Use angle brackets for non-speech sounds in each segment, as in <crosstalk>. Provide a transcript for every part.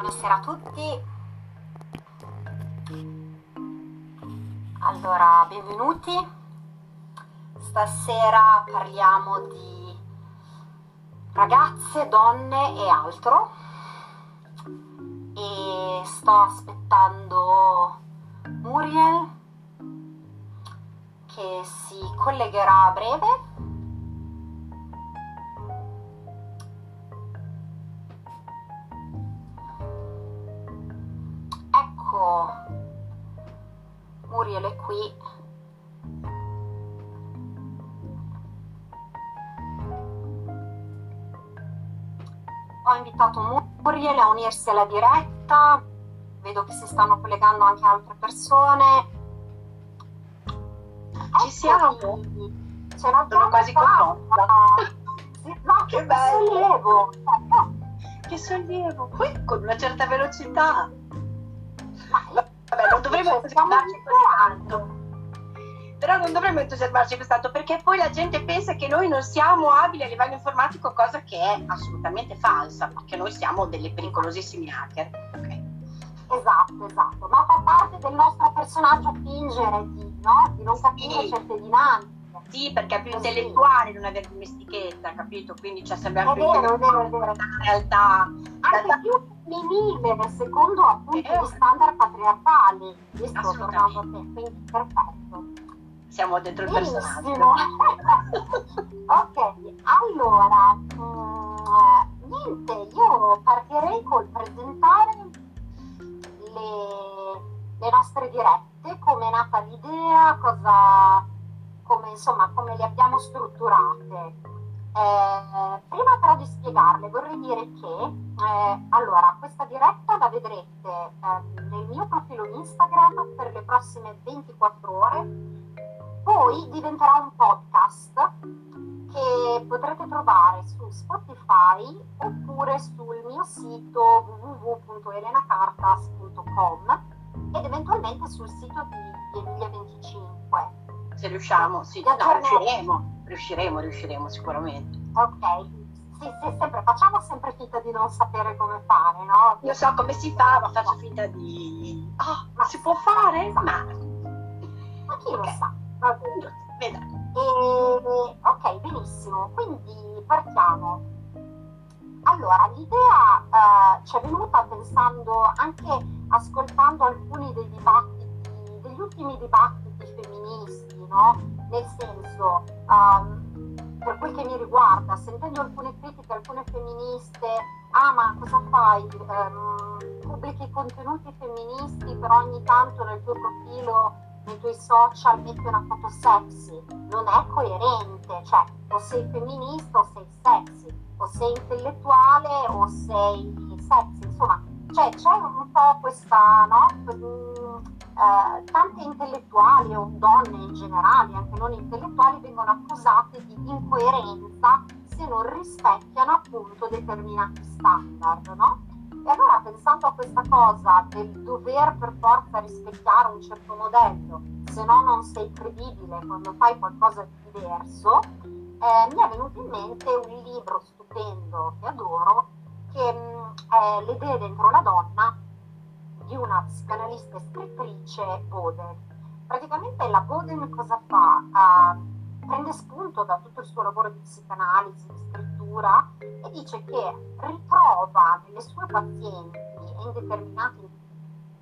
Buonasera a tutti. Allora, benvenuti. Stasera parliamo di ragazze, donne e altro. E sto aspettando Muriel che si collegherà a breve Muriel a unirsi alla diretta, vedo che si stanno collegando anche altre persone. Ci siamo? Ce l'abbiamo Sono quasi contenta. No, che, che bello! Sollievo. Che sollievo! Poi con una certa velocità. Ma Vabbè, non dovremmo entusiasmarci così tanto. Però non dovremmo entusiasmarci così tanto perché poi la gente pensa che noi non siamo abili a livello informatico, cosa che è assolutamente falsa, perché noi siamo delle pericolosissimi hacker. Okay. Esatto, esatto, ma fa parte del nostro personaggio fingere di, no? di non capire sì. certe dinamiche. Sì, perché è più intellettuale non avere dimestichezza, capito? Quindi c'è sempre più vero, è vero, è vero. realtà. Anche più femminile secondo appunto gli standard patriarcali. Questo tornando a te, quindi perfetto. Siamo dentro il Benissimo. <laughs> ok, allora, mh, mm, niente, io partirei col presentare le, le nostre dirette, come è nata l'idea, cosa, come, insomma, come le abbiamo strutturate. Eh, prima però di spiegarle vorrei dire che eh, allora, questa diretta la vedrete eh, nel mio profilo Instagram per le prossime 24 ore, poi diventerà un podcast che potrete trovare su Spotify oppure sul mio sito www.elenacartas.com ed eventualmente sul sito di Emilia 25. Se riusciamo, sì, no, riusciremo riusciremo, riusciremo sicuramente. Ok, sì, sì, sempre, facciamo sempre finta di non sapere come fare, no? Io so come si fa, ma faccio finta di... Oh, ma si può fare? Ma... Ma chi okay. lo sa? Va bene. E, ok, benissimo, quindi partiamo. Allora, l'idea uh, ci è venuta pensando, anche ascoltando alcuni dei dibattiti, degli ultimi dibattiti femministi, no? nel senso, um, per quel che mi riguarda, sentendo alcune critiche, alcune femministe, ah ma cosa fai? Um, pubblichi contenuti femministi, però ogni tanto nel tuo profilo, nei tuoi social metti una foto sexy, non è coerente, cioè o sei femminista o sei sexy, o sei intellettuale o sei sexy, insomma, cioè c'è un po' questa, no? eh, tante intellettuali o donne in generale, anche non intellettuali, vengono accusate di incoerenza se non rispecchiano appunto determinati standard, no? E allora pensando a questa cosa del dover per forza rispecchiare un certo modello, se no non sei credibile quando fai qualcosa di diverso, eh, mi è venuto in mente un libro stupendo che adoro, che mh, mm, è Le idee dentro la donna di una psicanalista e scrittrice Boden. Praticamente la Boden cosa fa? Uh, prende spunto da tutto il suo lavoro di psicanalisi, di scrittura e dice che ritrova nelle sue pazienti e in,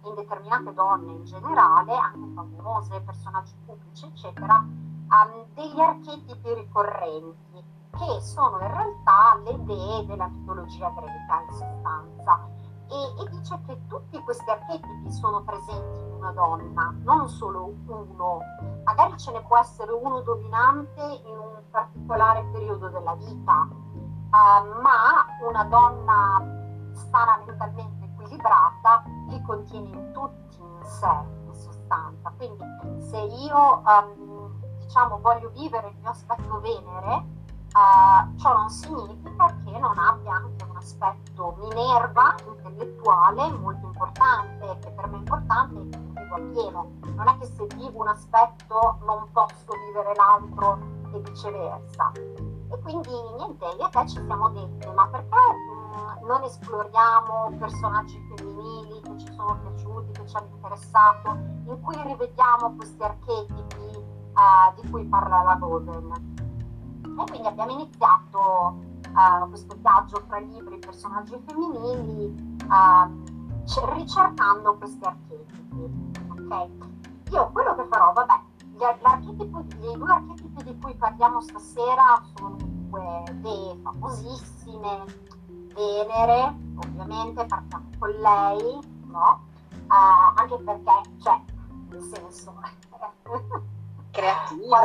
in determinate donne in generale, anche famose, personaggi pubblici, eccetera, um, degli archetipi ricorrenti che sono in realtà le idee della mitologia greca in sostanza e, e, dice che tutti questi archetipi sono presenti in una donna, non solo uno. Magari ce ne può essere uno dominante in un particolare periodo della vita, uh, ma una donna sana mentalmente equilibrata li contiene tutti in sé, in sostanza. Quindi se io um, diciamo voglio vivere il mio aspetto Venere, uh, ciò non significa ci siamo dette, ma perché mh, non esploriamo personaggi femminili che ci sono piaciuti, che ci hanno interessato, in cui rivediamo questi archetipi uh, di cui parla la Golden? E quindi abbiamo iniziato uh, questo viaggio tra libri e personaggi femminili uh, ricercando questi archetipi. Ok? Io quello che farò, vabbè, l'archetipo, i due archetipi di cui parliamo stasera sono dee famosissime, Venere, ovviamente partiamo con lei, no? Uh, anche perché, cioè, nel senso, <laughs> creativa.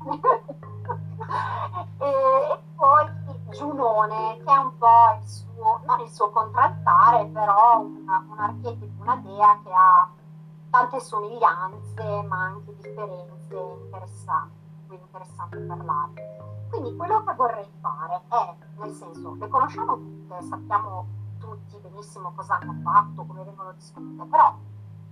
<laughs> e, poi Giunone, che è un po' il suo, non il suo contraltare, però un, un archetipo, una dea che ha tante somiglianze ma anche differenze interessanti, quindi interessanti parlare. Quindi quello che vorrei fare è, nel senso, le conosciamo tutte, sappiamo tutti benissimo cosa hanno fatto, come vengono descritte, però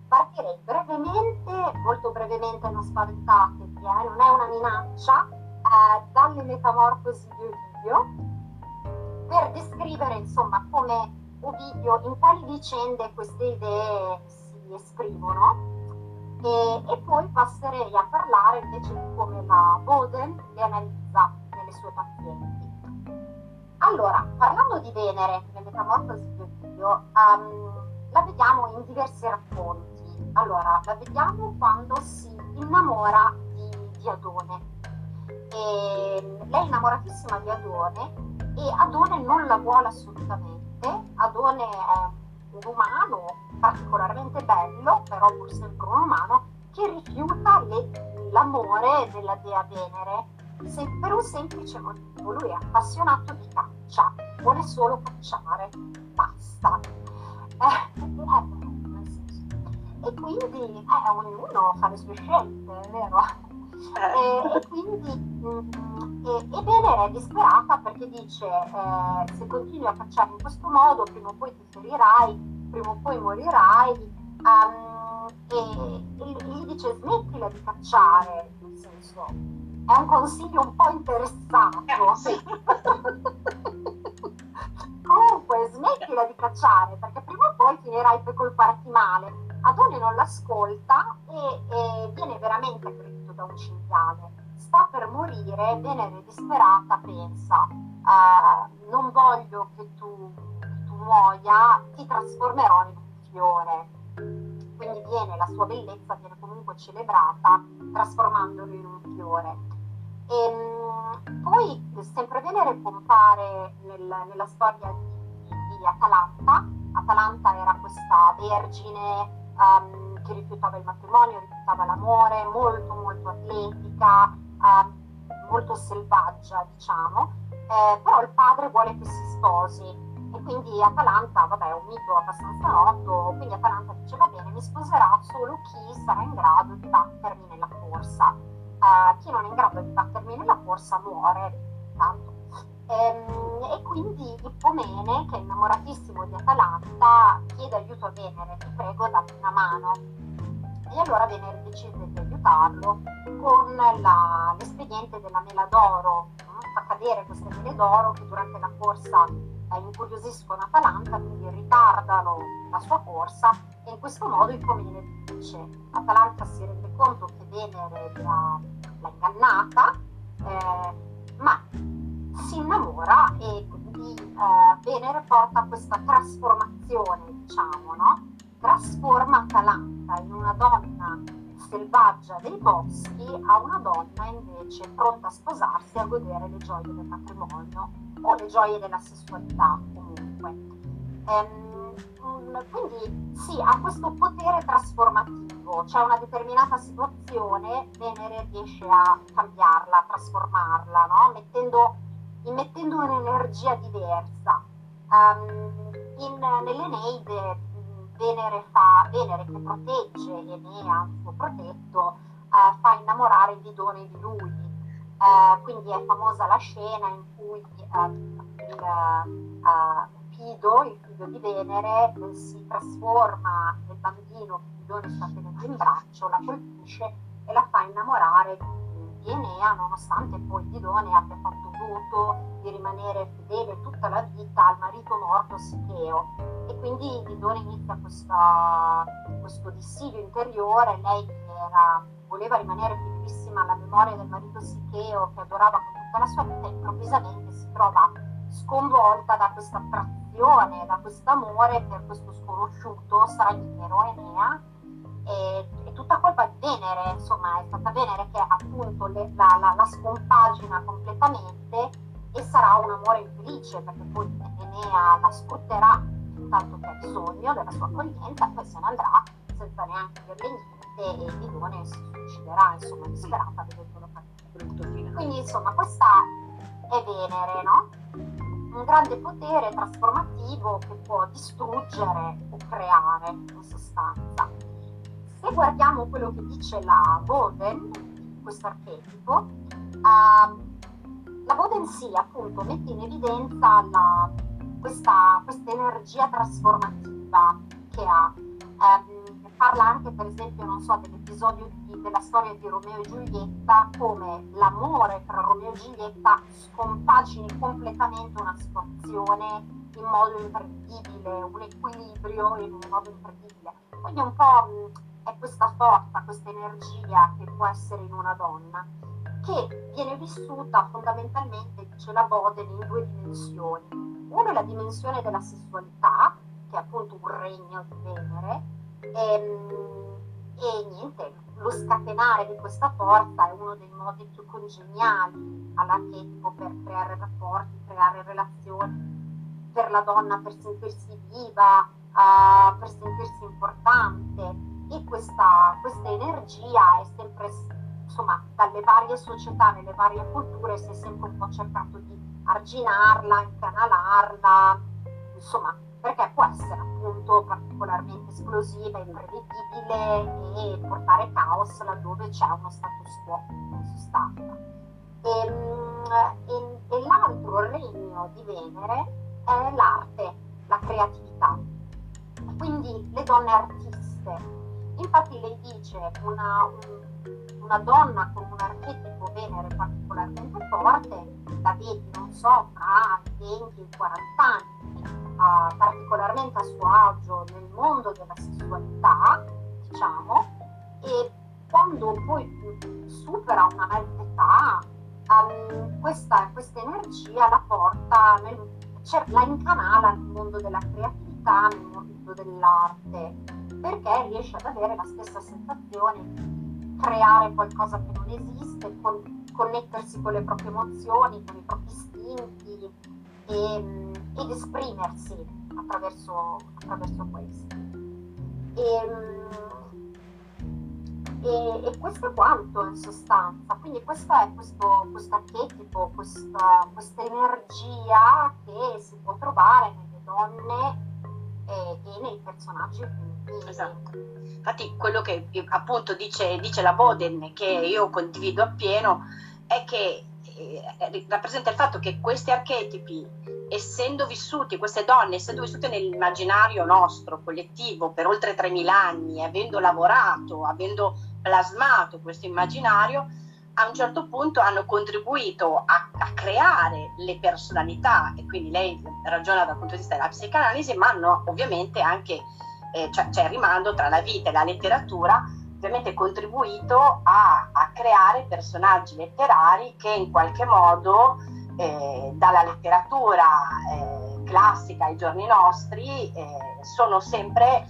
partirei brevemente, molto brevemente, non spaventatevi, eh, non è una minaccia, eh, dalle metamorfosi di Ovidio, per descrivere insomma come Ovidio in quali vicende queste idee esprimono e, e, poi passerei a parlare invece di come la Boden le analizza nelle sue pazienti. Allora, parlando di Venere, nelle metamorfosi di Ovidio, um, la vediamo in diversi racconti. Allora, la vediamo quando si innamora di, di Adone. E lei è innamoratissima di Adone e Adone non la vuole assolutamente. Adone è un umano particolarmente bello, però pur sempre un umano, che rifiuta le, l'amore della dea Venere se, per un semplice motivo. Lui è appassionato di caccia, vuole solo cacciare, basta. Eh, eh, e quindi eh, ognuno fa le sue scelte, vero? Eh. E, e, quindi mh, e, e Venere è disperata perché dice eh, se continui a cacciare in questo modo prima o poi ti ferirai prima o poi morirai, um, e, e, gli dice smettila di cacciare, nel senso, è un consiglio un po' interessato. Eh, sì. <laughs> Comunque smettila di cacciare perché prima o poi finirai per colparti male. Adone non l'ascolta e, e viene veramente aggredito da un cinghiale. Sta per morire, viene disperata, pensa, uh, non voglio che tu muoia, ti trasformerò in un fiore. Quindi viene, la sua bellezza viene comunque celebrata trasformandolo in un fiore. E, ehm, poi sempre Venere compare nel, nella storia di, di, Atalanta. Atalanta era questa vergine um, che rifiutava il matrimonio, rifiutava l'amore, molto molto atletica, um, molto selvaggia diciamo, eh, però il padre vuole che si sposi e quindi Atalanta, vabbè, è un mito abbastanza noto, quindi Atalanta dice va bene, mi sposerà solo chi sarà in grado di battermi nella corsa. Uh, chi non è in grado di battermi nella corsa muore, tanto. Ehm, e quindi Ippomene, che è innamoratissimo di Atalanta, chiede aiuto a Venere, ti prego dammi una mano. E allora Venere decide di aiutarlo con la, l'espediente della mela d'oro, fa cadere queste mele d'oro che durante la corsa incuriosiscono Atalanta, quindi ritardano la sua corsa e in questo modo il Comene dice Atalanta si rende conto che Venere l'ha, l'ha ingannata, eh, ma si innamora e quindi eh, Venere porta questa trasformazione, diciamo, no? Trasforma Atalanta in una donna selvaggia dei boschi a una donna invece pronta a sposarsi e a godere le gioie del matrimonio o le gioie della sessualità comunque. Ehm, mm, quindi sì, ha questo potere trasformativo, c'è una determinata situazione, Venere riesce a cambiarla, a trasformarla, no? mettendo, immettendo un'energia diversa. Um, in, nell'Eneide mm, Venere, fa, Venere che protegge Enea, il suo protetto, uh, fa innamorare Didone di lui, Uh, quindi è famosa la scena in cui uh, il Pido, il figlio di Venere, si trasforma nel bambino che Pidone sta tenendo in braccio, la colpisce e la fa innamorare di Enea, nonostante poi Didone abbia fatto rifiuto di rimanere fedele tutta la vita al marito morto Sicheo. E quindi Didone inizia questa, questo dissidio interiore, lei era, voleva rimanere fedelissima alla memoria del marito Sicheo che adorava con tutta la sua vita e improvvisamente si trova sconvolta da questa attrazione, da questo amore per questo sconosciuto straniero Enea. E, è tutta colpa di Venere, insomma è stata Venere che appunto le, la, la, la scompagina completamente e sarà un amore infelice perché poi Enea la sfrutterà tanto per il sogno della sua accoglienza, poi se ne andrà senza neanche dirle niente e Didone si suiciderà, insomma, disperata vedendolo partire. Quindi insomma questa è Venere, no? Un grande potere trasformativo che può distruggere o creare in sostanza. Se guardiamo quello che dice la Boden, questo archetipo, uh, la Boden sì, appunto, mette in evidenza la, questa, energia trasformativa che ha. Um, parla anche, per esempio, non so, dell'episodio di, della storia di Romeo e Giulietta, come l'amore tra Romeo e Giulietta scompagini completamente una situazione in modo imprevedibile, un equilibrio in un modo imprevedibile. Quindi un po' è questa forza, questa energia che può essere in una donna che viene vissuta fondamentalmente, dice la Boden, in due dimensioni. Una è la dimensione della sessualità, che è appunto un regno di Venere, e, e niente, lo scatenare di questa forza è uno dei modi più congeniali all'archetipo per creare rapporti, creare relazioni, per la donna per sentirsi viva, uh, per sentirsi importante. E questa, questa energia è sempre insomma, dalle varie società, nelle varie culture si è sempre un po' cercato di arginarla, incanalarla, insomma, perché può essere appunto particolarmente esplosiva, imprevedibile e portare caos laddove c'è uno status quo in sostanza. E, ehm, e, e l'altro regno di Venere è l'arte, la creatività. Quindi le donne artiste. Infatti lei dice una, un, una donna con un archetipo Venere particolarmente forte la vedi, non so, tra i 20 e i 40 anni, uh, particolarmente a suo agio nel mondo della sessualità, diciamo, e quando poi supera una mezza età, um, questa, questa, energia la porta, nel, cioè, la incanala nel mondo della creatività, nel mondo dell'arte, perché riesce ad avere la stessa sensazione creare qualcosa che non esiste, con, connettersi con le proprie emozioni, con i propri istinti e, ed esprimersi attraverso, attraverso questo. E, e, e, questo è quanto in sostanza, quindi questo è questo, questo archetipo, questa, questa energia che si può trovare nelle donne e, e nei personaggi Esatto. Infatti quello che appunto dice, dice la Boden, che io condivido appieno, è che rappresenta il fatto che questi archetipi, essendo vissuti, queste donne, essendo vissute nell'immaginario nostro collettivo per oltre 3.000 anni, avendo lavorato, avendo plasmato questo immaginario, a un certo punto hanno contribuito a, a, creare le personalità. E quindi lei ragiona dal punto di vista della psicanalisi, ma hanno ovviamente anche eh, cioè, c'è il rimando tra la vita e la letteratura, ovviamente contribuito a, a creare personaggi letterari che in qualche modo eh, dalla letteratura eh, classica ai giorni nostri eh, sempre,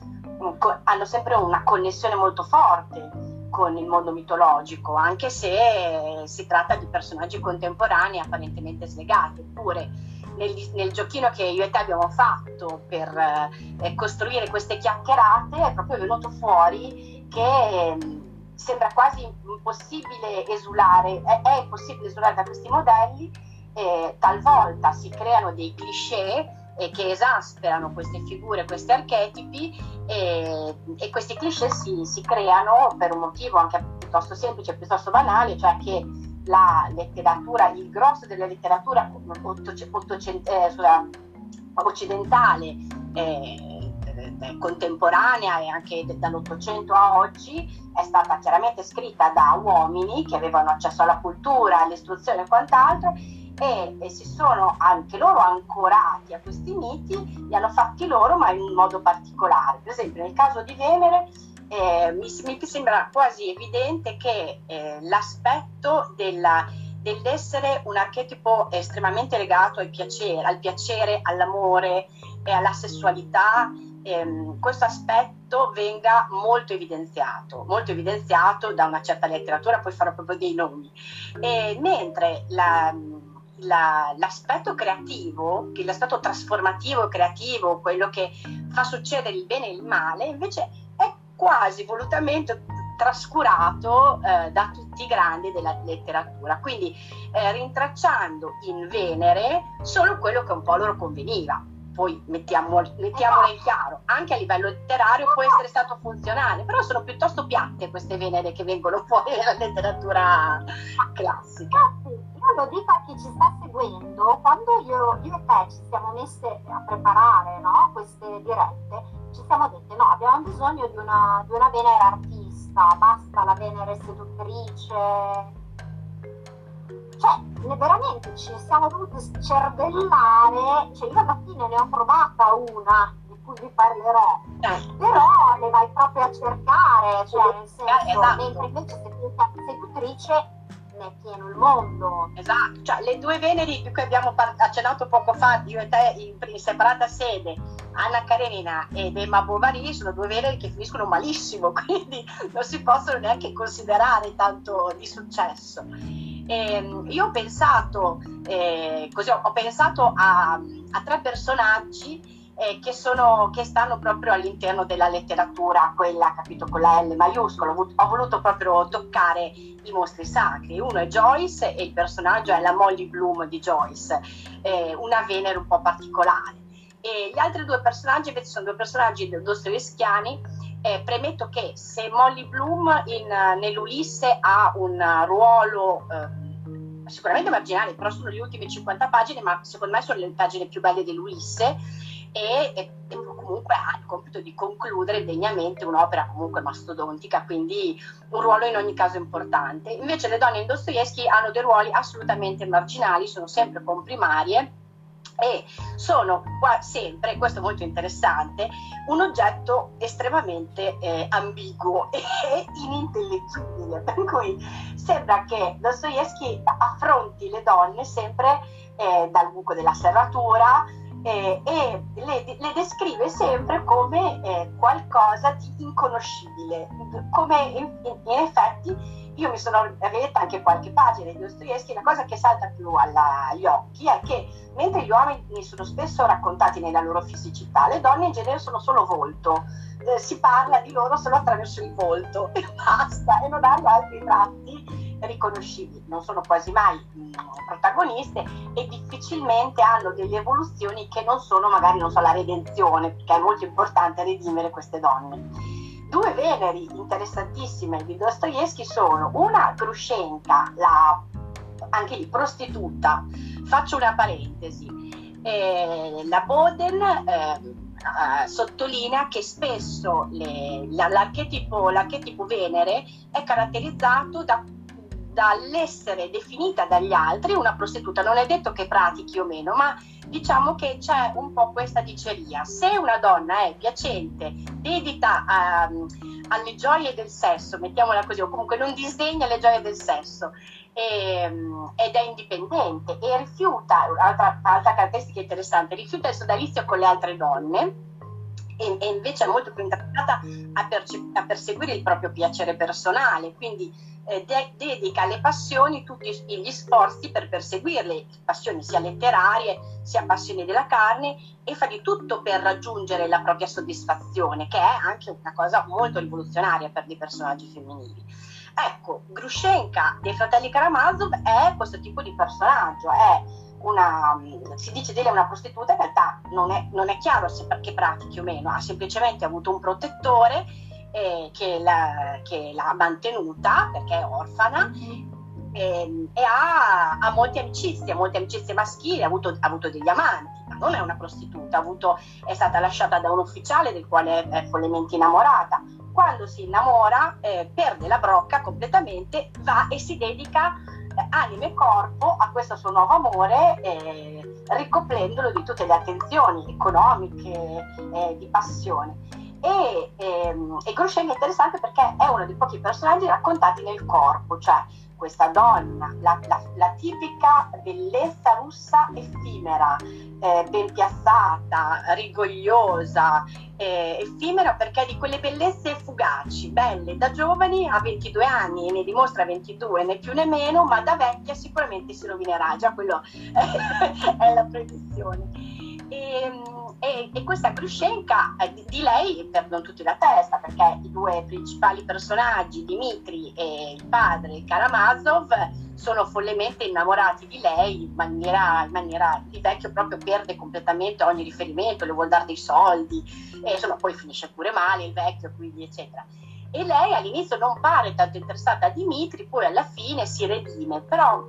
hanno sempre una connessione molto forte con il mondo mitologico, anche se si tratta di personaggi contemporanei apparentemente slegati, eppure nel, nel, giochino che io e te abbiamo fatto per eh, costruire queste chiacchierate è proprio venuto fuori che eh, sembra quasi impossibile esulare, è, è possibile esulare da questi modelli, eh, talvolta si creano dei cliché eh, che esasperano queste figure, questi archetipi e, e questi cliché si, si creano per un motivo anche piuttosto semplice, piuttosto banale, cioè che la letteratura, il grosso della letteratura eh, occidentale eh, eh, contemporanea e anche dall'Ottocento a oggi è stata chiaramente scritta da uomini che avevano accesso alla cultura, all'istruzione e quant'altro e, e, si sono anche loro ancorati a questi miti, li hanno fatti loro ma in un modo particolare. Per esempio nel caso di Venere eh, mi, mi, sembra quasi evidente che eh, l'aspetto della, dell'essere un archetipo estremamente legato piacere, al piacere, all'amore e alla sessualità, ehm, questo aspetto venga molto evidenziato, molto evidenziato da una certa letteratura, poi farò proprio dei nomi. E, mentre la, la, l'aspetto creativo, l'aspetto trasformativo creativo, quello che fa succedere il bene e il male, invece è quasi volutamente trascurato eh, da tutti i grandi della letteratura, quindi eh, rintracciando in Venere solo quello che un po' loro conveniva poi mettiamo, mettiamolo in chiaro, anche a livello letterario può essere stato funzionale, però sono piuttosto piatte queste venere che vengono <laughs> fuori dalla letteratura classica. Io lo dico a chi ci sta seguendo, quando io, io e te ci siamo messe a preparare no, queste dirette, ci siamo dette no, abbiamo bisogno di una, di una Venere artista, basta la Venere seduttrice, cioè veramente ci siamo dovuti cervellare, cioè io alla fine ne ho provata una di cui vi parlerò, eh. però le vai proprio a cercare, cioè nel senso, esatto. mentre invece se tu sei seduttrice ne è pieno il mondo. Esatto, cioè le due Veneri di cui abbiamo accennato poco fa, io e te in, in separata sede, Anna Karenina ed Emma Bovary sono due Veneri che finiscono malissimo, <laughs> quindi non si possono neanche considerare tanto di successo. Eh, io ho pensato, eh, così, ho pensato a, a tre personaggi eh, che, sono, che, stanno proprio all'interno della letteratura, quella capito con la L maiuscola. Ho, voluto proprio toccare i mostri sacri. Uno è Joyce e il personaggio è la Molly Bloom di Joyce, eh, una Venere un po' particolare. E gli altri due personaggi invece sono due personaggi dostoevskiani eh, premetto che se Molly Bloom in, nell'Ulisse ha un ruolo eh, sicuramente marginale, però sono le ultime 50 pagine, ma secondo me sono le pagine più belle dell'Ulisse e, e comunque ha il compito di concludere degnamente un'opera comunque mastodontica, quindi un ruolo in ogni caso importante. Invece le donne in Dostoevsky hanno dei ruoli assolutamente marginali, sono sempre comprimarie e sono qua sempre, questo è molto interessante, un oggetto estremamente eh, ambiguo <laughs> e inintelligibile, per cui sembra che Dostoevsky affronti le donne sempre eh, dal buco della serratura eh, e le, le, descrive sempre come eh, qualcosa di inconoscibile, come in, in, in effetti io mi sono letta anche qualche pagina di Dostoevsky, la cosa che salta più alla, agli occhi è che mentre gli uomini sono spesso raccontati nella loro fisicità, le donne in genere sono solo volto, eh, si parla di loro solo attraverso il volto <laughs> e basta, e non hanno altri tratti riconoscibili, non sono quasi mai mh, protagoniste e difficilmente hanno delle evoluzioni che non sono magari, non so, la redenzione, perché è molto importante redimere queste donne. Due veneri interessantissime di Dostoevsky sono una Grushenka, la, anche lì prostituta, faccio una parentesi, eh, la Boden eh, eh, sottolinea che spesso le, la, l'archetipo, l'archetipo Venere è caratterizzato da dall'essere definita dagli altri una prostituta, non è detto che pratichi o meno, ma diciamo che c'è un po' questa diceria. Se una donna è piacente, dedita a, alle gioie del sesso, mettiamola così, o comunque non disdegna le gioie del sesso, e, ehm, ed è indipendente e rifiuta, altra, altra caratteristica interessante, rifiuta il sodalizio con le altre donne, e, e invece è molto più interessata a, perce- a perseguire il proprio piacere personale, quindi eh, de- dedica alle passioni tutti gli sforzi per perseguirle, passioni sia letterarie sia passioni della carne e fa di tutto per raggiungere la propria soddisfazione, che è anche una cosa molto rivoluzionaria per dei personaggi femminili. Ecco, Grushenka dei fratelli Karamazov è questo tipo di personaggio, è una, si dice di lei una prostituta, in realtà non è, non è chiaro se perché pratichi o meno, ha semplicemente avuto un protettore eh, che, la, che, l'ha mantenuta perché è orfana mm-hmm. eh, e ha, ha, molte amicizie, molte amicizie maschili, ha avuto, ha avuto degli amanti, ma non è una prostituta, avuto, è stata lasciata da un ufficiale del quale è follemente innamorata. Quando si innamora, eh, perde la brocca completamente, va e si dedica anima e corpo a questo suo nuovo amore, eh, ricoprendolo di tutte le attenzioni economiche, eh, di passione. E, ehm, e Grushenka è interessante perché è uno dei pochi personaggi raccontati nel corpo, cioè questa donna, la, la, la tipica bellezza russa effimera, eh, ben piazzata, rigogliosa, eh, effimera perché di quelle bellezze fugaci, belle da giovani a 22 anni, e ne dimostra 22 né più né meno, ma da vecchia sicuramente si rovinerà, già quello <laughs> è la previsione. E, e, e questa Grushenka, eh, di, di, lei perdono tutti la testa perché i due principali personaggi, Dimitri e il padre Karamazov, sono follemente innamorati di lei in maniera, in maniera il vecchio proprio perde completamente ogni riferimento, le vuol dare dei soldi e insomma poi finisce pure male il vecchio quindi eccetera. E lei all'inizio non pare tanto interessata a Dimitri poi alla fine si redime però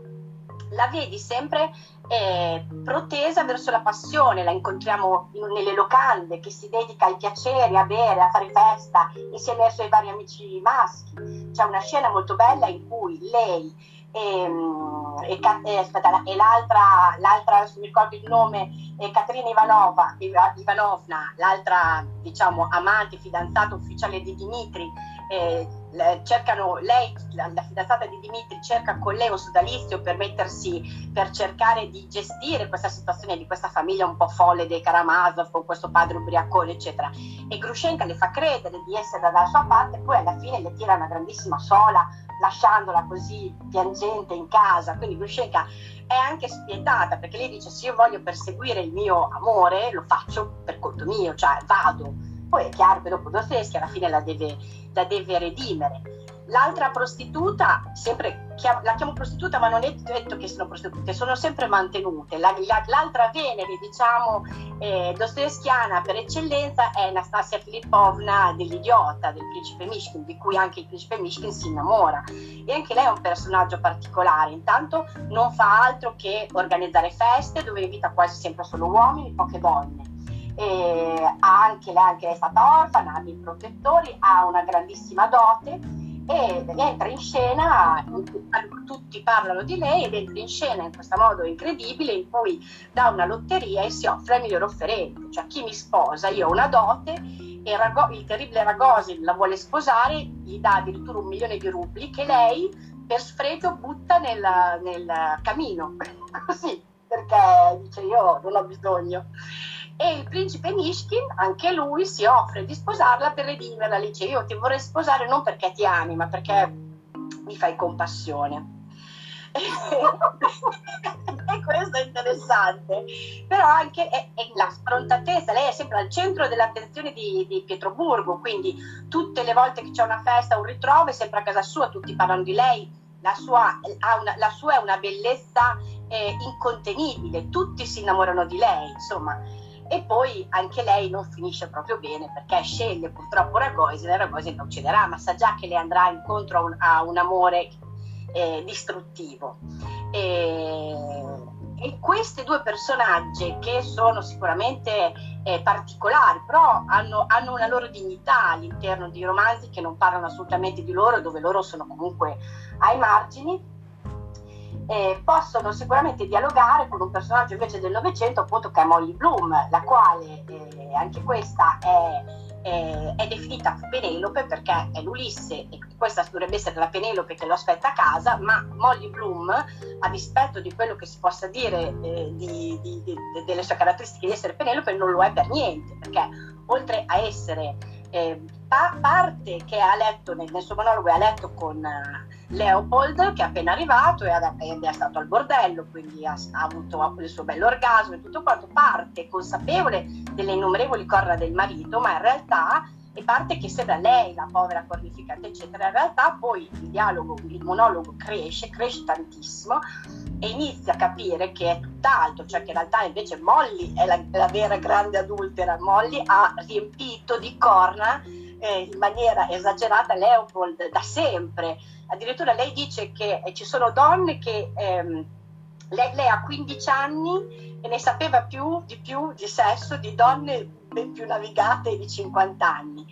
la vedi sempre eh, protesa verso la passione, la incontriamo in, nelle locande che si dedica ai piaceri, a bere, a fare festa insieme ai suoi vari amici maschi. C'è una scena molto bella in cui lei e, e, e, aspetta, e l'altra, l'altra, mi ricordo il nome, è Caterina Ivanova, Ivanovna, l'altra diciamo amante, fidanzata ufficiale di Dimitri, eh, cercano, lei, la, la, fidanzata di Dimitri, cerca con lei un sodalizio per mettersi, per cercare di gestire questa situazione di questa famiglia un po' folle dei Karamazov con questo padre ubriacone, eccetera. E Grushenka le fa credere di essere dalla sua parte, poi alla fine le tira una grandissima sola, lasciandola così piangente in casa. Quindi Grushenka è anche spietata perché lei dice se io voglio perseguire il mio amore lo faccio per conto mio, cioè vado. Poi è chiaro che dopo Dostoevsky alla fine la deve la deve redimere. L'altra prostituta, sempre, la chiamo prostituta, ma non è detto che sono prostitute, sono sempre mantenute. La, la, l'altra Venere, diciamo, eh, dostoevskiana per eccellenza è Anastasia Filippovna dell'idiota, del principe Mishkin, di cui anche il principe Mishkin si innamora. E anche lei è un personaggio particolare, intanto non fa altro che organizzare feste dove invita quasi sempre solo uomini, poche donne eh, anche, lei, anche è stata orfana, ha dei protettori, ha una grandissima dote e entra in scena, tutti parlano di lei ed entra in scena in questo modo incredibile in cui dà una lotteria e si offre al miglior offerente, cioè chi mi sposa, io ho una dote e Rago- il terribile Ragosin la vuole sposare, gli dà addirittura un milione di rubli che lei per sfregio butta nel, nel camino, <laughs> così, perché dice io non ho bisogno e il principe Nishkin, anche lui, si offre di sposarla per redimerla. Le dice io ti vorrei sposare non perché ti ami, ma perché mi fai compassione. <laughs> e questo è interessante, però anche è, è la sfrontatezza, lei è sempre al centro dell'attenzione di, di, Pietroburgo, quindi tutte le volte che c'è una festa, un ritrovo, è sempre a casa sua, tutti parlano di lei, la sua, una, la sua è una bellezza eh, incontenibile, tutti si innamorano di lei, insomma e poi anche lei non finisce proprio bene perché sceglie purtroppo Ragosin e Ragosin la ucciderà, ma sa già che le andrà incontro a un, a un amore eh, distruttivo. E, e, questi due personaggi che sono sicuramente eh, particolari, però hanno, hanno, una loro dignità all'interno di romanzi che non parlano assolutamente di loro, dove loro sono comunque ai margini, eh, possono sicuramente dialogare con un personaggio invece del Novecento, appunto che è Molly Bloom, la quale eh, anche questa è, è, è, definita Penelope perché è l'Ulisse e questa dovrebbe essere la Penelope che lo aspetta a casa, ma Molly Bloom, a dispetto di quello che si possa dire eh, di, di, di, delle sue caratteristiche di essere Penelope, non lo è per niente, perché oltre a essere eh, pa- parte che ha letto nel, nel suo monologo, ha letto con Leopold che è appena arrivato ed è stato al bordello, quindi ha, ha avuto il suo bell'orgasmo e tutto quanto, parte consapevole delle innumerevoli corna del marito, ma in realtà e parte che sembra lei la povera cornificata, eccetera. In realtà poi il dialogo, il monologo cresce, cresce tantissimo e inizia a capire che è tutt'altro, cioè che in realtà invece Molly è la, la vera grande adultera. Molly ha riempito di corna eh, in maniera esagerata Leopold da sempre. Addirittura lei dice che eh, ci sono donne che ehm, lei, lei, ha 15 anni e ne sapeva più di più di sesso di donne ben più navigate di 50 anni.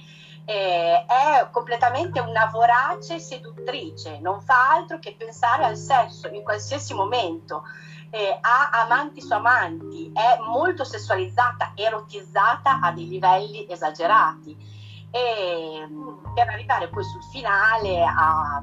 eh, è completamente una vorace seduttrice, non fa altro che pensare al sesso in qualsiasi momento. Eh, ha amanti su amanti, è molto sessualizzata, erotizzata a dei livelli esagerati e per arrivare poi sul finale a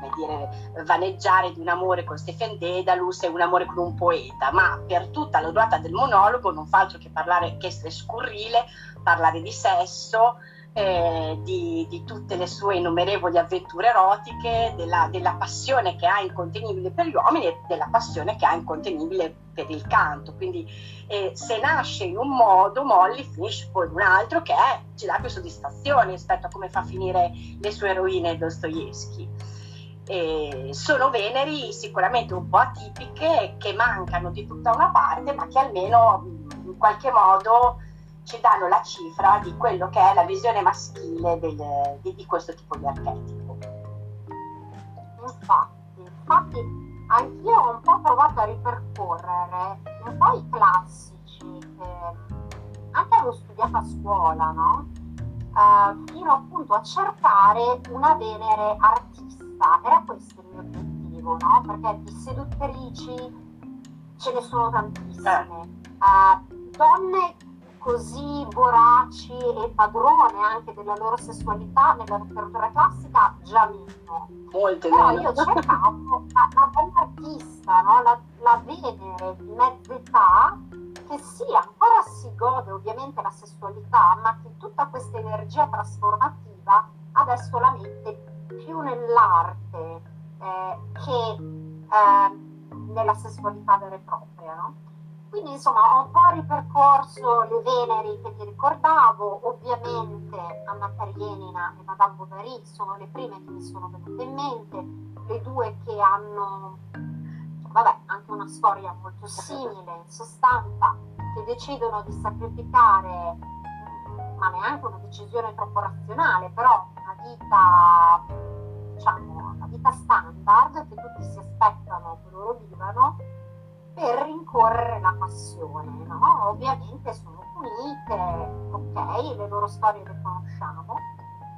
come dire, vaneggiare di un amore con Stephen Dedalus e un amore con un poeta, ma per tutta la durata del monologo non fa altro che parlare, che essere scurrile, parlare di sesso, eh, di, di, tutte le sue innumerevoli avventure erotiche, della, della, passione che ha incontenibile per gli uomini e della passione che ha incontenibile per il canto. Quindi eh, se nasce in un modo, Molly finisce poi in un altro che è, ci dà più soddisfazione rispetto a come fa finire le sue eroine Dostoevsky. Eh, sono Veneri sicuramente un po' atipiche che mancano di tutta una parte, ma che almeno in qualche modo ci danno la cifra di quello che è la visione maschile del, di, di, questo tipo di archetipo. Infatti, infatti anch'io ho un po' provato a ripercorrere un po' i classici che anche avevo studiato a scuola, no? Uh, fino appunto a cercare una Venere artista. Era questo il mio obiettivo, no? Perché di seduttrici ce ne sono tantissime. Uh, donne così voraci e padrone anche della loro sessualità nella letteratura classica già meno. Molte Però meno. io cercavo <laughs> la, la artista, no? la, la Venere di mezza età, che sì, ancora si gode ovviamente la sessualità, ma che tutta questa energia trasformativa adesso la mette più nell'arte eh, che eh, nella sessualità vera e propria. No? Quindi insomma ho un po' ripercorso le Veneri che ti ricordavo, ovviamente Anna Karenina e Madame Bovary sono le prime che mi sono venute in mente, le due che hanno vabbè, anche una storia molto simile in sostanza, che decidono di sacrificare, ma neanche una decisione troppo razionale, però vita, diciamo, una vita standard che tutti si aspettano che loro vivano per rincorrere la passione, no? Ovviamente sono punite, ok, le loro storie le conosciamo.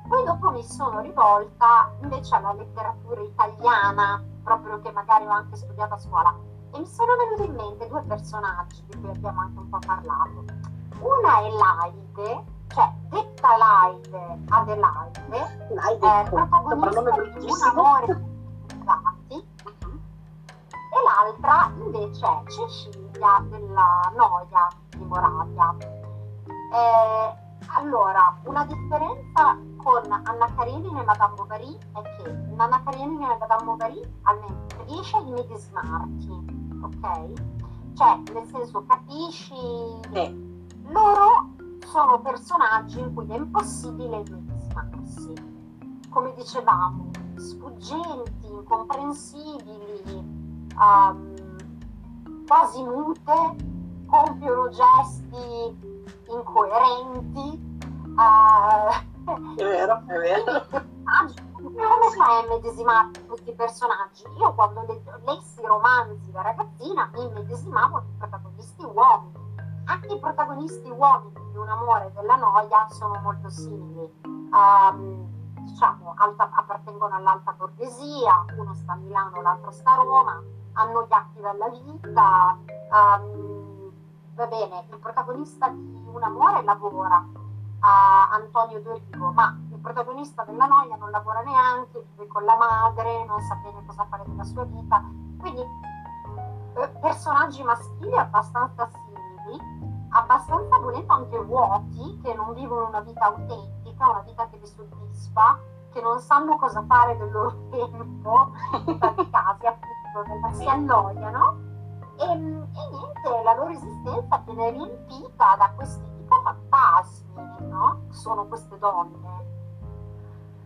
Poi dopo mi sono rivolta invece alla letteratura italiana, proprio che magari ho anche studiato a scuola, e mi sono venuti in mente due personaggi di cui abbiamo anche un po' parlato. Una è Laide, cioè detta Laide Adelaide, Laide, eh, protagonista di un amore e l'altra invece è Cecilia della Noia di Moravia. Eh, allora, una differenza con Anna Karenina e Madame Bovary è che in Anna Karenina e Madame Bovary almeno riesci a immedesimarti, ok? Cioè, nel senso, capisci... Sì. Loro sono personaggi in cui è impossibile immedesimarsi. Come dicevamo, sfuggenti, incomprensibili, um, quasi mute, compiono gesti incoerenti. Uh, è vero, è vero. <laughs> Come fai a immedesimarti questi personaggi? Io quando lessi i romanzi da ragazzina mi immedesimavo nei protagonisti uomini. Anche i protagonisti uomini di Un amore della noia sono molto simili. Um, diciamo, alta, appartengono all'alta borghesia, uno sta a Milano, l'altro sta a Roma, annoiati dalla vita. Um, va bene, il protagonista di Un amore lavora, uh, Antonio Dorigo, ma il protagonista della noia non lavora neanche, vive con la madre, non sa bene cosa fare della sua vita. Quindi eh, personaggi maschili abbastanza simili, abbastanza volendo anche vuoti, che non vivono una vita autentica, una vita che li soddisfa, che non sanno cosa fare del loro <laughs> tempo, in tanti casi appunto si annoiano e, e niente, la loro esistenza viene riempita da questi tipo fantasmi, no? Sono queste donne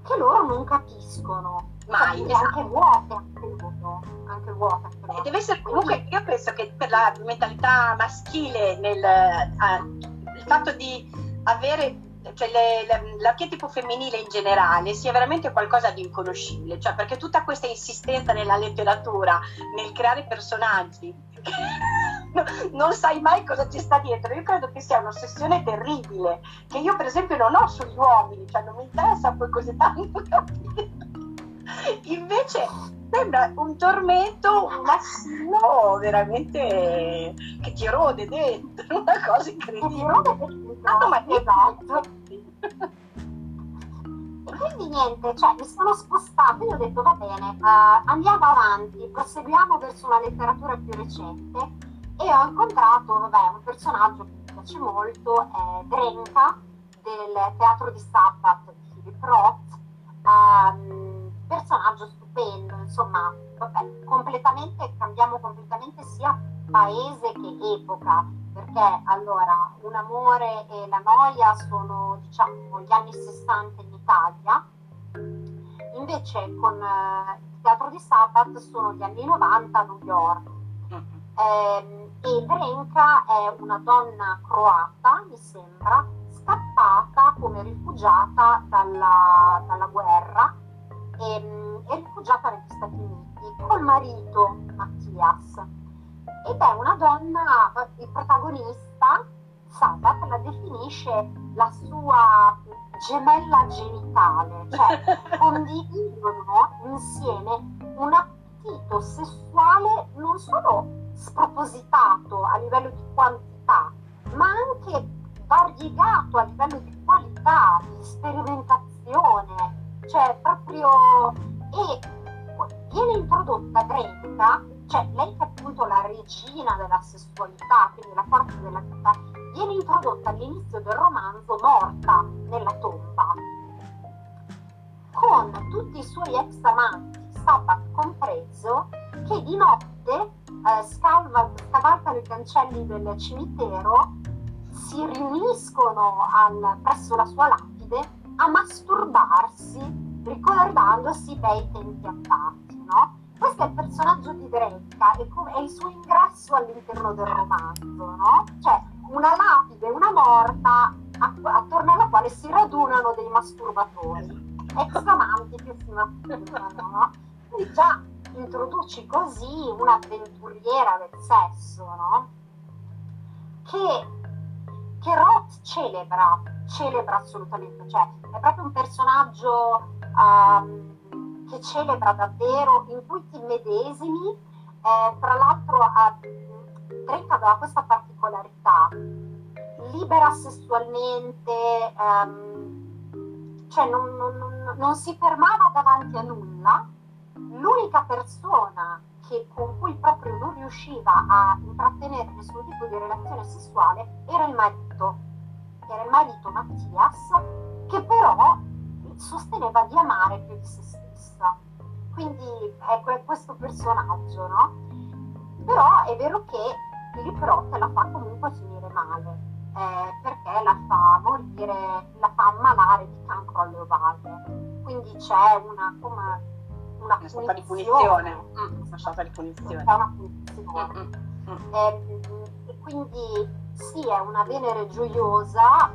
che loro non capiscono. Mai, esatto. anche vuote anche loro, anche anche loro. Deve essere comunque, io penso che per la mentalità maschile, nel, uh, il fatto di avere cioè le, le, l'archetipo femminile in generale sia veramente qualcosa di inconoscibile, cioè perché tutta questa insistenza nella letteratura, nel creare personaggi <laughs> non sai mai cosa ci sta dietro. Io credo che sia un'ossessione terribile, che io per esempio non ho sugli uomini, cioè non mi interessa poi così tanto <laughs> capire. Invece sembra un tormento, un assino veramente che ti rode dentro, una cosa incredibile. Ah, ma esatto. <laughs> E quindi niente, cioè mi sono spostata, io ho detto va bene, uh, andiamo avanti, proseguiamo verso una letteratura più recente e ho incontrato vabbè, un personaggio che mi piace molto, è Drenka del Teatro di Sabbath di Philip Roth, um, personaggio stupendo, insomma, vabbè, completamente, cambiamo completamente sia paese che epoca, perché allora un amore e la noia sono diciamo gli anni 60 in Italia, invece con eh, il teatro di Sabbath sono gli anni 90 a New York. Eh, e Drenka è una donna croata, mi sembra, scappata come rifugiata dalla, dalla guerra ehm, è rifugiata negli Stati Uniti col marito Mattias. Ed è una donna, il protagonista Sabat la definisce la sua gemella genitale, cioè <laughs> condividono insieme un appetito sessuale non solo spropositato a livello di quantità, ma anche variegato a livello di qualità, di sperimentazione, cioè proprio e viene introdotta Greta, cioè lei che è appunto la regina della sessualità, quindi la forza della vita, viene introdotta all'inizio del romanzo morta nella tomba, con tutti i suoi ex amanti, Sabbath compreso, che di notte eh, scalva, scavalcano i cancelli del cimitero, si riuniscono al, presso la sua lapide bei tempi andati, no? Questo è il personaggio di Drenka e è il suo ingresso all'interno del romanzo, no? Cioè una lapide, una morta attorno alla quale si radunano dei masturbatori, ex amanti che si masturbano, no? Quindi già introduci così un'avventuriera del sesso, no? Che, che Roth celebra, celebra assolutamente, cioè è proprio un personaggio um, che celebra davvero, in cui ti medesimi, eh, tra l'altro eh, Drake aveva questa particolarità, libera sessualmente, um, cioè non, non, non si fermava davanti a nulla, l'unica persona che, con cui proprio non riusciva a intrattenere nessun tipo di relazione sessuale era il marito, era il marito Mattias, che però sosteneva di amare più di se stessa. Quindi ecco è questo personaggio, no? Però è vero che Philip Roth la fa comunque finire male, eh, perché la fa morire, la fa ammalare di cancro alle ovale. Quindi c'è una, come, una, una sorta di punizione. Mm, una sorta di punizione. C'è una punizione. Mm, mm, mm. E, e quindi sì, è una Venere gioiosa,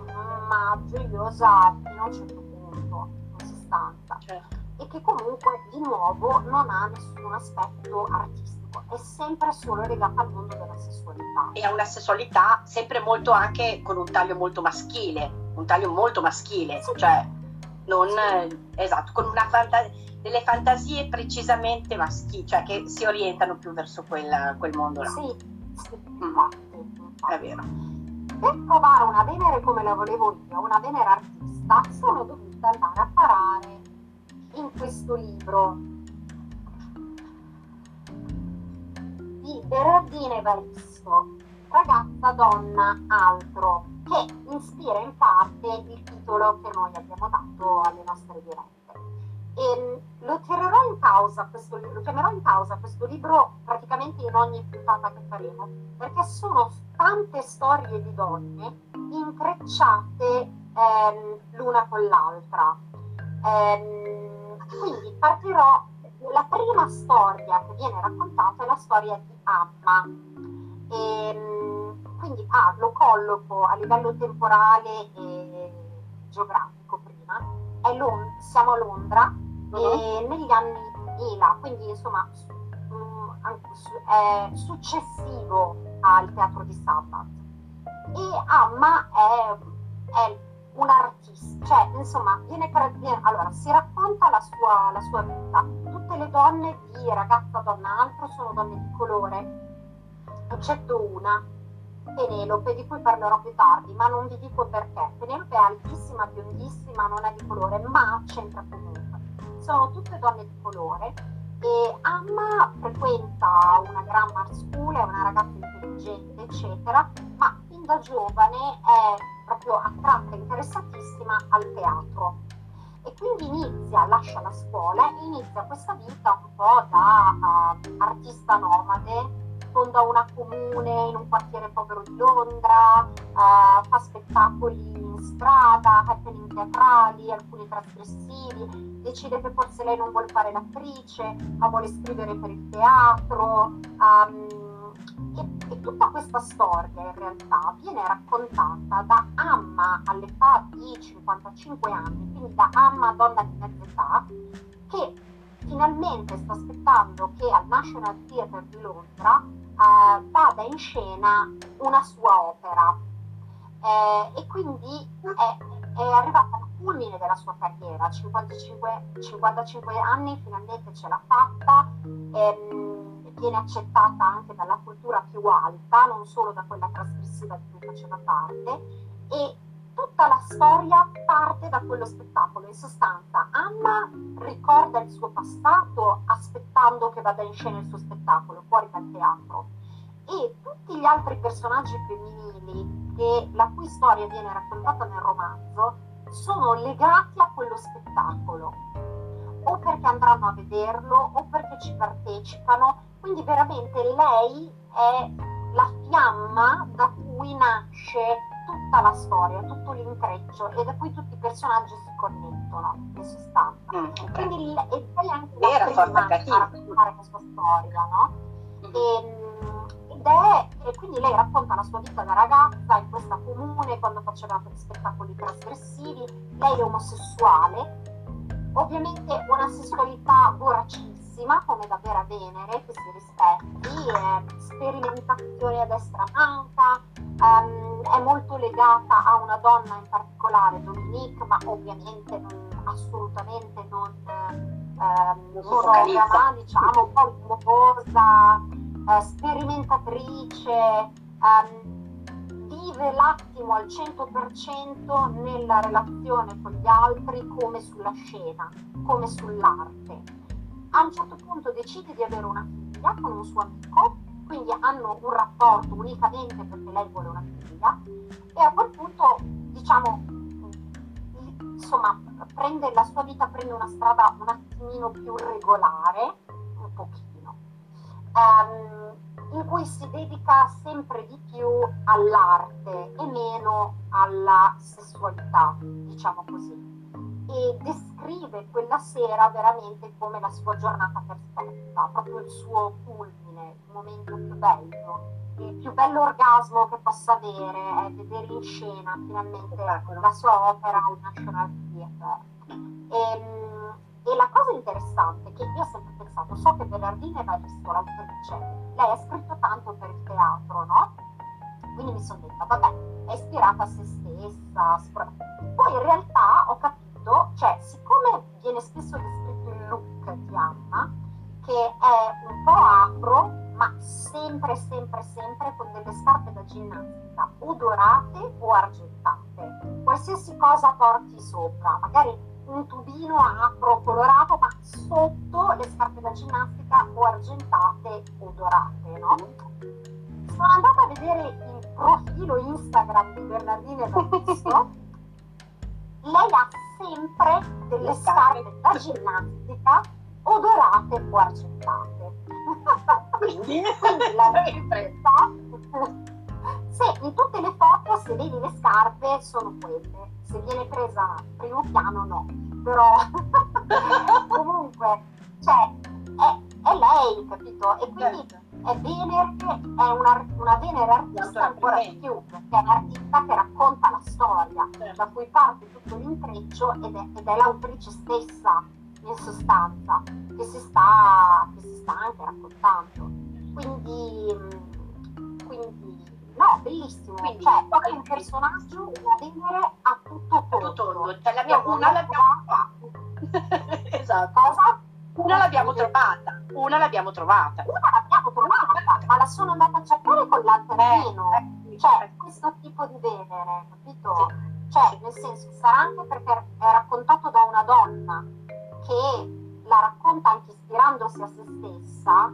ma gioiosa fino a un certo punto, in sostanza. Certo. E che comunque, di nuovo, non ha nessun aspetto artistico, è sempre solo legata al mondo della sessualità. E ha una sessualità sempre molto anche con un taglio molto maschile, un taglio molto maschile, sì. cioè non, sì. esatto, con una fantasia delle fantasie precisamente maschili, cioè che si orientano più verso quel, quel mondo là. Sì, sì. Mm è vero. Per trovare una Venere come la volevo io, una Venere artista, sono dovuta andare a parare in questo libro di Berardine Evaristo, Ragazza, donna, altro, che ispira in parte il titolo che noi abbiamo dato alle nostre dirette. E lo, in causa, questo, lo chiamerò in causa questo libro praticamente in ogni puntata che faremo, perché sono tante storie di donne intrecciate ehm, l'una con l'altra. Ehm, quindi partirò, la prima storia che viene raccontata è la storia di Amma. E, ehm, quindi ah, lo colloco a livello temporale e geografico prima. Lond- siamo a Londra uh-huh. negli anni 2000, quindi insomma è successivo al al teatro di Sabbath. E Amma è, è un artista, cioè insomma, viene, viene, allora, si racconta la sua, la sua vita. Tutte le donne di ragazza, donna, altro sono donne di colore, eccetto una, Penelope, di cui parlerò più tardi, ma non vi dico perché. Penelope è altissima, biondissima, non è di colore, ma c'entra comunque. Sono tutte donne di colore e Amma frequenta una grammar school, è una ragazza intelligente, eccetera, ma fin da giovane è proprio attratta, interessatissima al teatro. E quindi inizia, lascia la scuola e inizia questa vita un po' da uh, artista nomade, fonda una comune in un quartiere povero di Londra, uh, fa spettacoli in strada, happening teatrali, alcuni trasgressivi, decide che forse lei non vuole fare l'attrice, ma vuole scrivere per il teatro. Um, e, tutta questa storia in realtà viene raccontata da Amma all'età di 55 anni, quindi da Amma donna di mezza età, che finalmente sta aspettando che al National Theatre di Londra eh, vada in scena una sua opera. Eh, e quindi è, è arrivata al culmine della sua carriera, 55, 55 anni, finalmente ce l'ha fatta. Ehm, viene accettata anche dalla cultura più alta, non solo da quella trasgressiva di cui faceva parte, e tutta la storia parte da quello spettacolo. In sostanza, Anna ricorda il suo passato aspettando che vada in scena il suo spettacolo fuori dal teatro e tutti gli altri personaggi femminili che, la cui storia viene raccontata nel romanzo sono legati a quello spettacolo o perché andranno a vederlo o perché ci partecipano quindi veramente lei è la fiamma da cui nasce tutta la storia, tutto l'intreccio e da cui tutti i personaggi si connettono in sostanza. Mm, okay. Quindi e è anche Vera la prima a raccontare questa storia, no? Mm. E, ed è, e quindi lei racconta la sua vita da ragazza in questa comune quando faceva spettacoli trasgressivi. Lei è omosessuale, ovviamente una sessualità voracissima bellissima come da Vera Venere che si rispetti, è sperimentazione a destra manca, um, è molto legata a una donna in particolare, Dominique, ma ovviamente non, assolutamente non um, monogama, diciamo, un po' rumorosa, uh, sperimentatrice, um, vive l'attimo al 100% nella relazione con gli altri come sulla scena, come sull'arte a un certo punto decide di avere una figlia con un suo amico, quindi hanno un rapporto unicamente perché lei vuole una figlia e a quel punto diciamo insomma prende la sua vita prende una strada un attimino più regolare un pochino um, in cui si dedica sempre di più all'arte e meno alla sessualità diciamo così e descrive quella sera veramente come la sua giornata perfetta, proprio il suo culmine, il momento più bello. Il più bello orgasmo che possa avere è vedere in scena finalmente la sua opera al National Theatre. E, ehm, e la cosa interessante che io ho sempre pensato, so che Bernardini Evaristo, l'autrice, lei ha scritto tanto per il teatro, no? Quindi mi sono detta, vabbè, è ispirata a se stessa. Poi in realtà spesso descritto il look di Anna, che è un po' afro, ma sempre, sempre, sempre con delle scarpe da ginnastica o dorate o argentate. Qualsiasi cosa porti sopra, magari un tubino afro colorato, ma sotto le scarpe da ginnastica o argentate o dorate, no? Sono andata a vedere il profilo Instagram di Bernardino Evaristo. <laughs> Lei ha sempre delle scarpe da ginnastica odorate o argentate. <laughs> Quindi, la ripresa, <laughs> se in tutte le foto se vedi le scarpe sono quelle, se viene presa primo piano no, però <laughs> comunque cioè, è, è, lei, capito? E quindi certo è Venere è una, una Venere artista ancora di più, perché è un'artista che racconta la storia, certo. da cui parte tutto l'intreccio ed è, ed è l'autrice stessa, in sostanza, che si sta, che si sta anche raccontando. Quindi, quindi bellissimo, Quindi, cioè è un personaggio da vendere a tutto tondo. tondo. Cioè, l'abbiamo, una l'abbiamo trovata. <laughs> esatto. Cosa? Una l'abbiamo trovata, una l'abbiamo trovata. Una l'abbiamo trovata, ma la sono andata a cercare con l'alterino. Eh, eh, cioè, questo tipo di venere, capito? Sì. Cioè, nel senso, sarà anche perché è raccontato da una donna che la racconta anche ispirandosi a se stessa.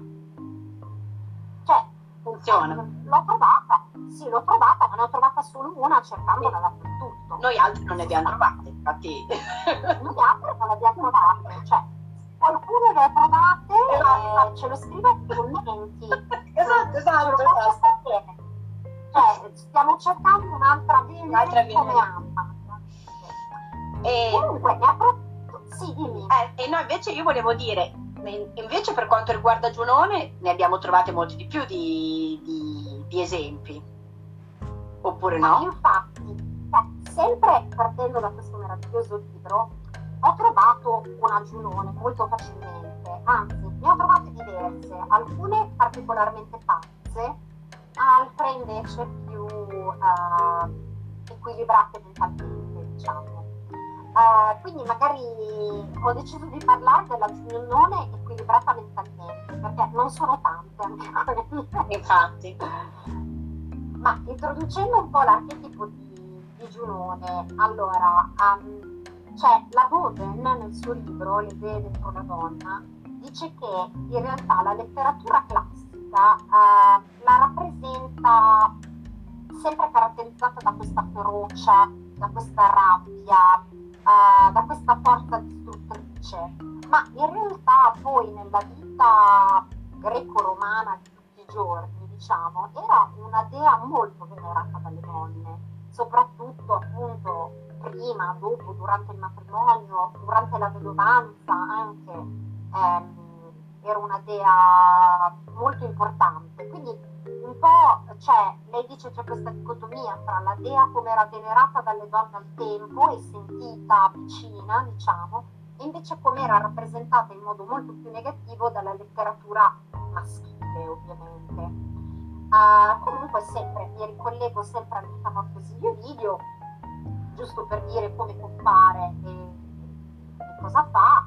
Cioè, funziona. L'ho trovata, sì, l'ho trovata, ma ne ho trovata solo una cercandola dappertutto. Noi altri non ne abbiamo trovate, infatti. Noi altri non le abbiamo trovate, cioè qualcuno le ha trovate esatto. e ce lo scrive nei commenti. <laughs> esatto, esatto. Ce lo faccia esatto. sapere. Cioè, stiamo cercando un'altra Venere come Amma. E... Comunque, ne approfitto. Sì, dimmi. Eh, e no, invece io volevo dire, invece per quanto riguarda Giunone, ne abbiamo trovate molti di più di, di, di esempi. Oppure no? infatti, cioè, sempre partendo da questo meraviglioso libro, ho trovato una Giunone molto facilmente, anzi ne ho trovate diverse, alcune particolarmente pazze, altre invece più uh, equilibrate mentalmente, diciamo. Uh, quindi magari ho deciso di parlare della Giunone equilibrata mentalmente, perché non sono tante anche quelle. Infatti. Ma introducendo un po' l'archetipo di, di Giunone, allora, um, cioè, la Boden nel suo libro Le idee dentro la donna dice che in realtà la letteratura classica eh, la rappresenta sempre caratterizzata da questa ferocia, da questa rabbia, eh, da questa forza distruttrice, ma in realtà poi nella vita greco-romana di tutti i giorni, diciamo, era una dea molto venerata dalle donne, soprattutto appunto prima, dopo, durante il matrimonio, durante la vedovanza anche, ehm, era una dea molto importante. Quindi un po', cioè, lei dice c'è questa dicotomia tra la dea come era venerata dalle donne al tempo e sentita vicina, diciamo, e invece come era rappresentata in modo molto più negativo dalla letteratura maschile, ovviamente. Uh, comunque sempre, mi ricollego sempre al Metamorfosi di Ovidio, giusto per dire come compare e, e cosa fa.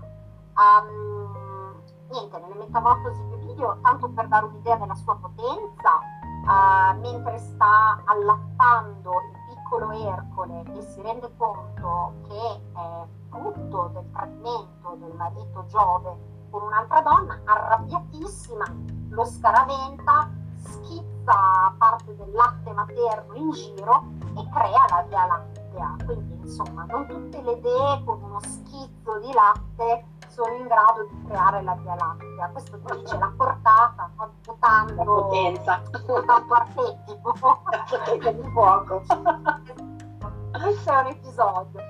Um, niente, nelle metamorfosi di video, tanto per dare un'idea della sua potenza, uh, mentre sta allattando il piccolo Ercole e si rende conto che è frutto del tradimento del marito Giove con un'altra donna, arrabbiatissima, lo scaraventa, schizza parte del latte materno in giro e crea la via lattea latte quindi insomma non tutte le idee con uno schizzo di latte sono in grado di creare la via lattea. Questo dice la portata, tanto tanto, la potenza, tanto archetipo, <laughs> la potenza di fuoco. Questo è un episodio.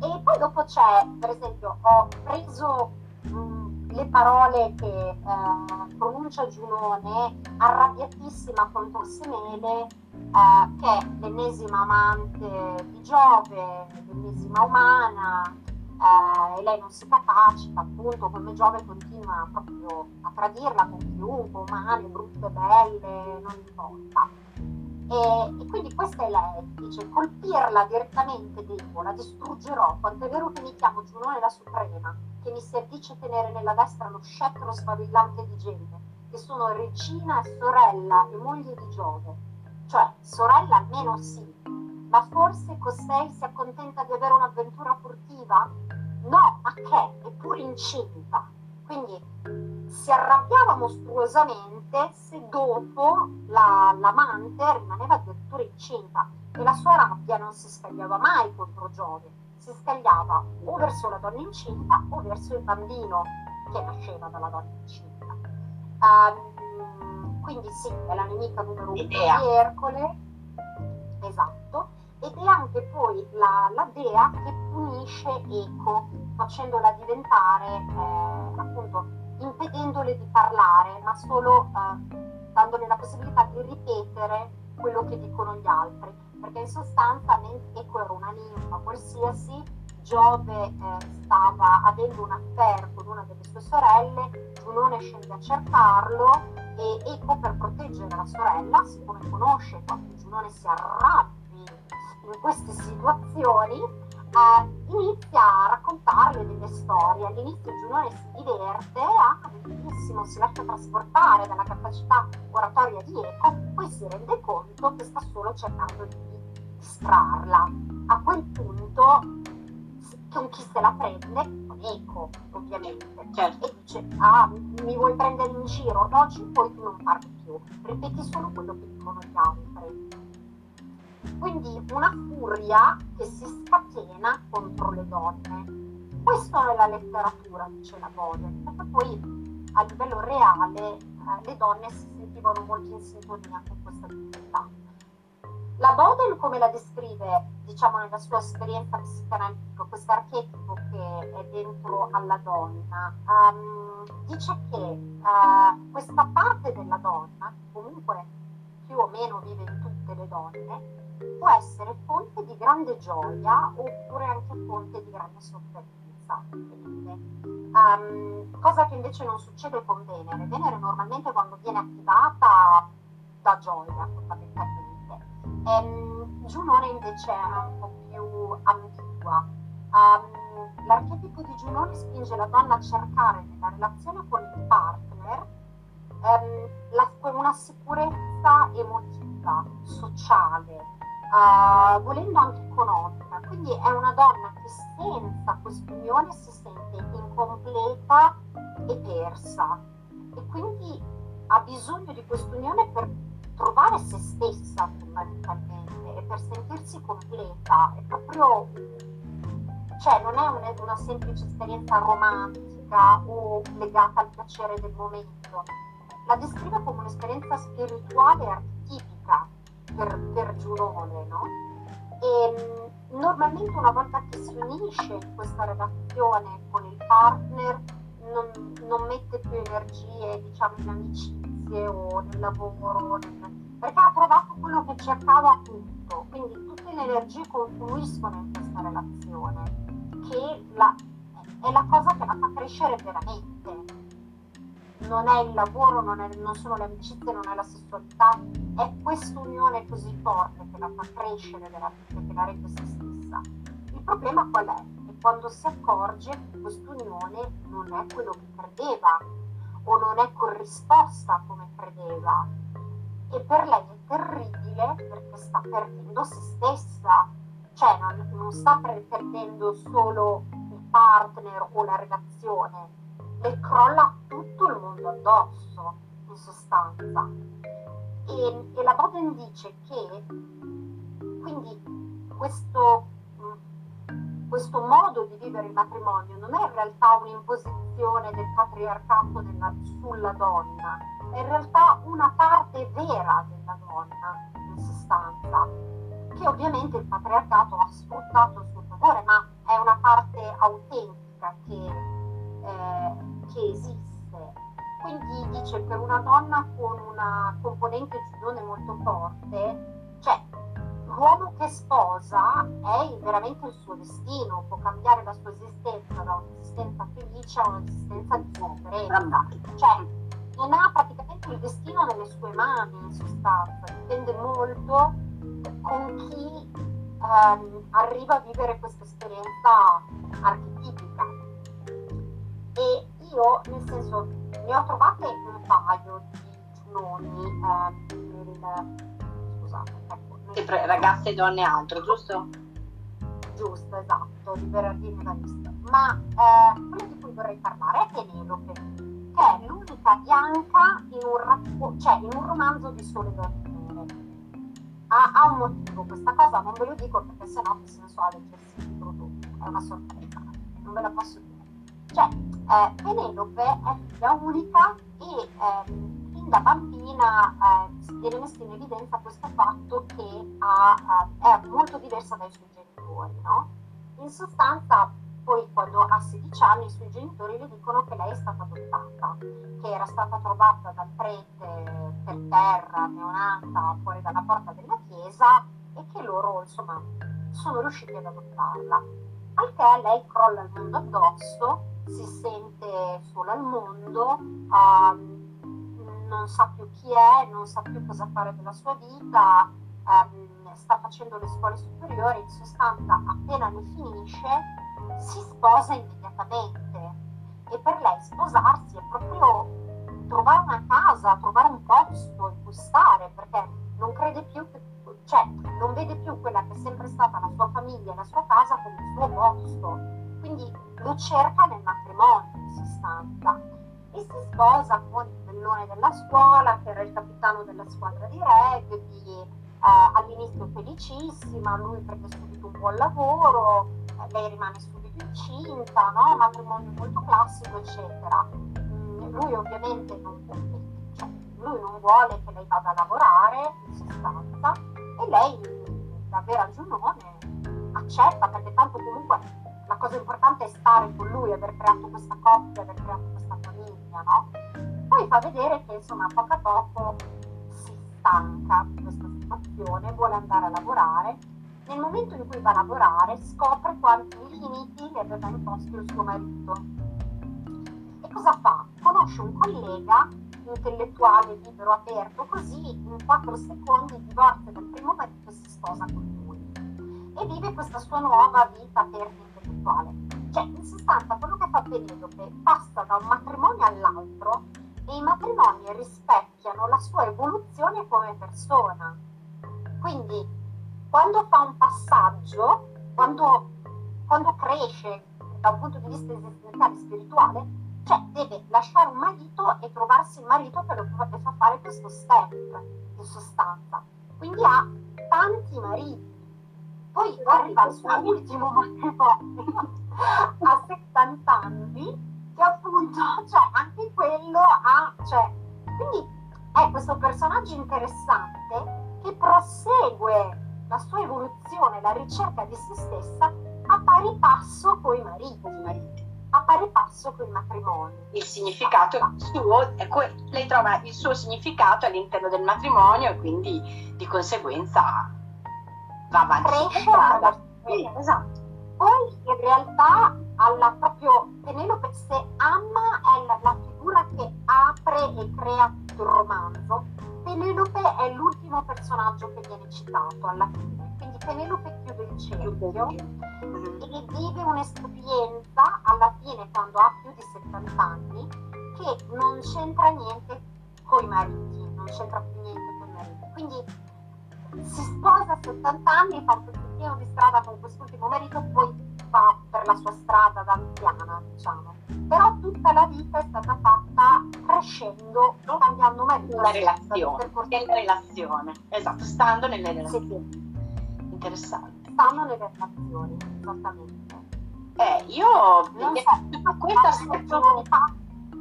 E poi dopo c'è, per esempio, ho preso mh, le parole che eh, pronuncia Giunone, arrabbiatissima contro Semele, eh, che è l'ennesima amante di Giove, l'ennesima umana, eh, e lei non si capacita, appunto, come Giove continua proprio a tradirla con chiunque, umane, brutte, belle, non importa. E, e, quindi questa è lei, dice colpirla direttamente devo, la distruggerò, quanto è vero che mi chiamo Giunone la Suprema, che mi serdice tenere nella destra lo scettro sfavillante di Gene, che sono regina e sorella e moglie di Giove cioè sorella almeno sì, ma forse costei si accontenta di avere un'avventura furtiva? No, ma che? È pure incinta. Quindi si arrabbiava mostruosamente se dopo la, l'amante rimaneva addirittura incinta e la sua rabbia non si scagliava mai contro Giove, si scagliava o verso la donna incinta o verso il bambino che nasceva dalla donna incinta. Um, quindi sì, è la nemica numero uno di Ercole, esatto, ed è anche poi la, la dea che punisce Eco, facendola diventare, eh, appunto, impedendole di parlare, ma solo eh, dandole la possibilità di ripetere quello che dicono gli altri, perché in sostanza Eco era una ninfa qualsiasi, Giove eh, stava avendo un affair con una delle sue sorelle, Giunone scende a cercarlo e Eco per proteggere la sorella, siccome conosce quanto Giunone si arrabbi in queste situazioni, eh, inizia a raccontarle delle storie. All'inizio Giunone si diverte, ah, si lascia trasportare dalla capacità oratoria di Eco, poi si rende conto che sta solo cercando di distrarla. A quel punto con chi se la prende? Con Eco, ovviamente. Certo. E dice, ah, mi vuoi prendere in giro? Oggi poi tu non parli più, ripeti solo quello che dicono gli altri. Quindi una furia che si scatena contro le donne. Questo nella letteratura, dice la Bode, perché poi a livello reale eh, le donne si sentivano molto in sintonia con questa divinità. La Boden come la descrive, diciamo, nella sua esperienza psicanalitica, questo archetipo che è dentro alla donna, um, dice che uh, questa parte della donna, comunque più o meno vive in tutte le donne, può essere fonte di grande gioia oppure anche fonte di grande sofferenza. Um, cosa che invece non succede con Venere. Venere normalmente quando viene attivata dà gioia, fondamentalmente Ehm, Giunone invece è un po' più ambigua. Um, l'archetipo di Giunone spinge la donna a cercare nella relazione con il partner um, la, una sicurezza emotiva, sociale, uh, volendo anche economica. Quindi è una donna che senza quest'unione si sente incompleta e persa e quindi ha bisogno di quest'unione per trovare se stessa fondamentalmente e per sentirsi completa è proprio cioè non è una, una semplice esperienza romantica o legata al piacere del momento la descrive come un'esperienza spirituale e per, per Giurone no? e normalmente una volta che si unisce in questa relazione con il partner non, non mette più energie diciamo in amicizia amicizie o nel lavoro, nel... perché ha trovato quello che cercava appunto, quindi tutte le energie confluiscono in questa relazione, che la, è la cosa che la fa crescere veramente. Non è il lavoro, non, è, non sono le amicizie, non è la sessualità, è questa unione così forte che la fa crescere veramente, che la rende se stessa. Il problema qual è? È quando si accorge che quest'unione non è quello che credeva, o non è corrisposta come credeva. E per lei è terribile perché sta perdendo se stessa, cioè non, non sta perdendo solo il partner o la relazione, le crolla tutto il mondo addosso, in sostanza. E, e la Boden dice che quindi questo questo modo di vivere il matrimonio non è in realtà un'imposizione del patriarcato della, sulla donna, è in realtà una parte vera della donna, in sostanza, che ovviamente il patriarcato ha sfruttato a suo favore, ma è una parte autentica che, eh, che esiste. Quindi dice per una donna con una componente giudone molto forte, l'uomo che sposa è veramente il suo destino, può cambiare la sua esistenza da un'esistenza felice a un'esistenza di sofferenza. Cioè, non ha praticamente il destino nelle sue mani, in sostanza, dipende molto con chi ehm, arriva a vivere questa esperienza archetipica. E io, nel senso, ne ho trovate un paio di giunoni eh, nel, scusate, ecco, sempre ragazze, donne e altro, giusto? Giusto, esatto, di Evarista. Ma eh, quello di cui vorrei parlare è Penelope, che è l'unica bianca in un, rappo- cioè in un romanzo di sole donne ha, ha, un motivo questa cosa, non ve lo dico perché sennò che senso ha leggersi il prodotto, è una sorpresa, non ve la posso dire. Cioè, eh, Penelope è figlia unica e eh, da bambina eh, viene messo in evidenza questo fatto che ha, eh, è molto diversa dai suoi genitori, no? In sostanza, poi quando ha 16 anni i suoi genitori le dicono che lei è stata adottata, che era stata trovata dal prete per terra, neonata, fuori dalla porta della chiesa e che loro, insomma, sono riusciti ad adottarla. Al che lei crolla il mondo addosso, si sente sola al mondo, um, non sa più chi è, non sa più cosa fare della sua vita, ehm, sta facendo le scuole superiori, in sostanza appena le finisce si sposa immediatamente. E per lei sposarsi è proprio trovare una casa, trovare un posto in cui stare, perché non crede più che, cioè non vede più quella che è sempre stata la sua famiglia, la sua casa come il suo posto, quindi lo cerca nel matrimonio in sostanza e si sposa con il bellone della scuola che era il capitano della squadra di rugby, eh, all'inizio felicissima, lui prende subito un buon lavoro, eh, lei rimane subito incinta, no? matrimonio molto classico eccetera. Mm, lui ovviamente non, cioè, lui non vuole che lei vada a lavorare in sostanza e lei da vera giunone accetta perché tanto comunque la cosa importante è stare con lui, aver creato questa coppia, aver creato questa famiglia, no? Poi fa vedere che insomma a poco a poco si stanca di questa situazione, vuole andare a lavorare. Nel momento in cui va a lavorare scopre quanti limiti le aveva imposto il suo marito. E cosa fa? Conosce un collega intellettuale, libero, aperto, così in quattro secondi divorzia dal primo marito e si sposa con lui. E vive questa sua nuova vita aperta intellettuale. Cioè, in sostanza, quello che fa Penelope passa da un matrimonio all'altro e i matrimoni rispecchiano la sua evoluzione come persona. Quindi, quando fa un passaggio, quando, quando cresce da un punto di vista esistenziale e spirituale, cioè deve lasciare un marito e trovarsi il marito che lo fa fare questo step in sostanza. Quindi ha tanti mariti poi arriva al suo ultimo <laughs> matrimonio a 70 anni, che appunto, <laughs> cioè, anche quello ha, cioè, quindi è questo personaggio interessante che prosegue la sua evoluzione, la ricerca di se stessa a pari passo con i mariti, a pari passo con i matrimoni. Il significato suo, que- lei trova il suo significato all'interno del matrimonio e quindi di conseguenza va avanti. Sì, esatto. Poi in realtà alla proprio Penelope se ama è la, la, figura che apre e crea tutto il romanzo. Penelope è l'ultimo personaggio che viene citato alla fine. Quindi Penelope chiude il cerchio e vive un'esperienza alla fine quando ha più di 70 anni che non c'entra niente con i mariti, non c'entra più niente con i mariti. Quindi si sposa a 70 anni, fa un pezzettino di strada con quest'ultimo marito, poi va per la sua strada da anziana, diciamo. Però tutta la vita è stata fatta crescendo, cambiando marito. Una relazione, nella relazione, esatto, stando nelle relazioni. Sì. Interessante. Stando nelle relazioni, esattamente. Eh, io non so, questa stagione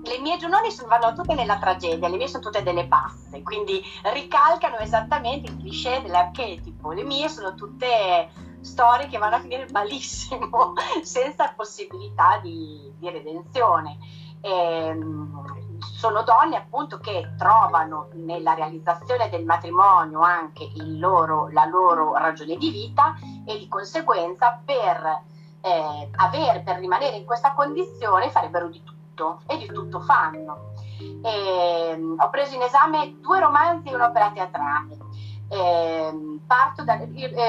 le mie giornali vanno tutte nella tragedia, le mie sono tutte delle passe, quindi ricalcano esattamente il cliché dell'archetipo. Le mie sono tutte storie che vanno a finire malissimo, <laughs> senza possibilità di, di redenzione. E, ehm, sono donne appunto che trovano nella realizzazione del matrimonio anche loro, la loro ragione di vita e di conseguenza per, eh, avere, per rimanere in questa condizione farebbero di tutto tutto e di tutto fanno. E, ehm, ho preso in esame due romanzi e un'opera teatrale. Eh, parto da,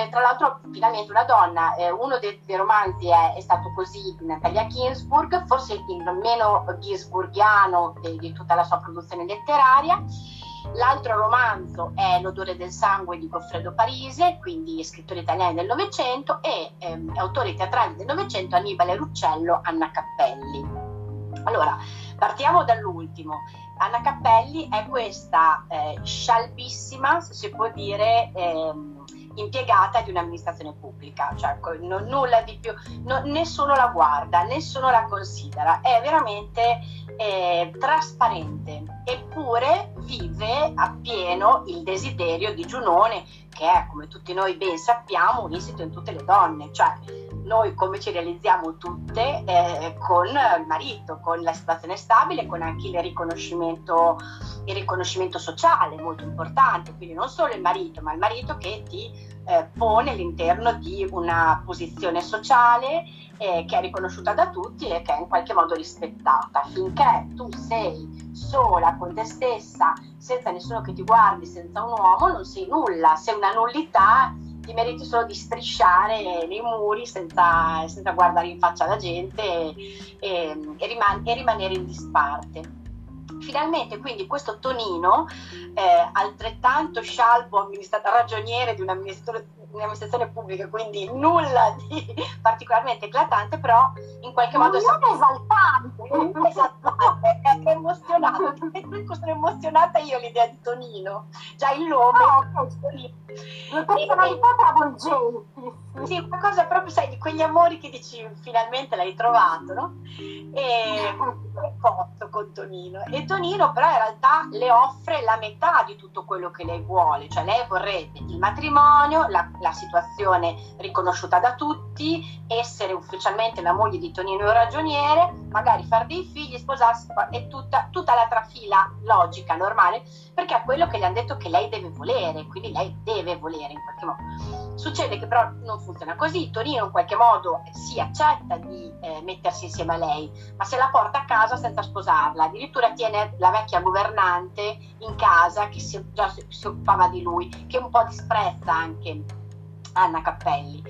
tra l'altro finalmente una donna, eh, uno dei, dei romanzi è, è, stato così Natalia Ginsburg, forse il meno ginsburgiano di, di tutta la sua produzione letteraria. L'altro romanzo è L'odore del sangue di Goffredo Parise, quindi scrittore italiano del Novecento, e ehm, autori teatrali del Novecento Annibale Ruccello, Anna Cappelli. Allora, partiamo dall'ultimo. Anna Cappelli è questa eh, scialbissima, se si può dire, ehm, impiegata di un'amministrazione pubblica, cioè non, nulla di più, no, nessuno la guarda, nessuno la considera, è veramente eh, trasparente, eppure vive appieno il desiderio di Giunone, che è, come tutti noi ben sappiamo, un insito in tutte le donne, cioè noi come ci realizziamo tutte eh, con il marito, con la situazione stabile, con anche il riconoscimento, il riconoscimento sociale molto importante, quindi non solo il marito, ma il marito che ti eh, pone all'interno di una posizione sociale eh, che è riconosciuta da tutti e che è in qualche modo rispettata. Finché tu sei sola con te stessa senza nessuno che ti guardi, senza un uomo, non sei nulla, sei una nullità, ti meriti solo di strisciare nei muri senza, senza guardare in faccia la gente e, e, e, riman- e rimanere in disparte. Finalmente quindi questo Tonino, eh, altrettanto scialbo ragioniere di un'amministrazione pubblica, quindi nulla di <laughs> particolarmente eclatante, però in qualche modo... Non è esaltante! <laughs> esaltante, è emozionato. Sono emozionata io l'idea di Tonino, già il nome. Oh, okay. Due personalità travolgenti. Sì, una cosa proprio, sai, di quegli amori che dici finalmente l'hai trovato, no? E cotto con Tonino. E Tonino però in realtà le offre la metà di tutto quello che lei vuole, cioè lei vorrebbe il matrimonio, la, la situazione riconosciuta da tutti, essere ufficialmente la moglie di Tonino ragioniere, magari fare dei figli, sposarsi e tutta, tutta la trafila logica, normale, perché è quello che gli hanno detto che lei deve volere, quindi lei deve volere in qualche modo. Succede che però non funziona così, Tonino in qualche modo si accetta di eh, mettersi insieme a lei, ma se la porta a casa senza sposarla, addirittura tiene la vecchia governante in casa che si, già si occupava di lui, che un po' disprezza anche Anna Cappelli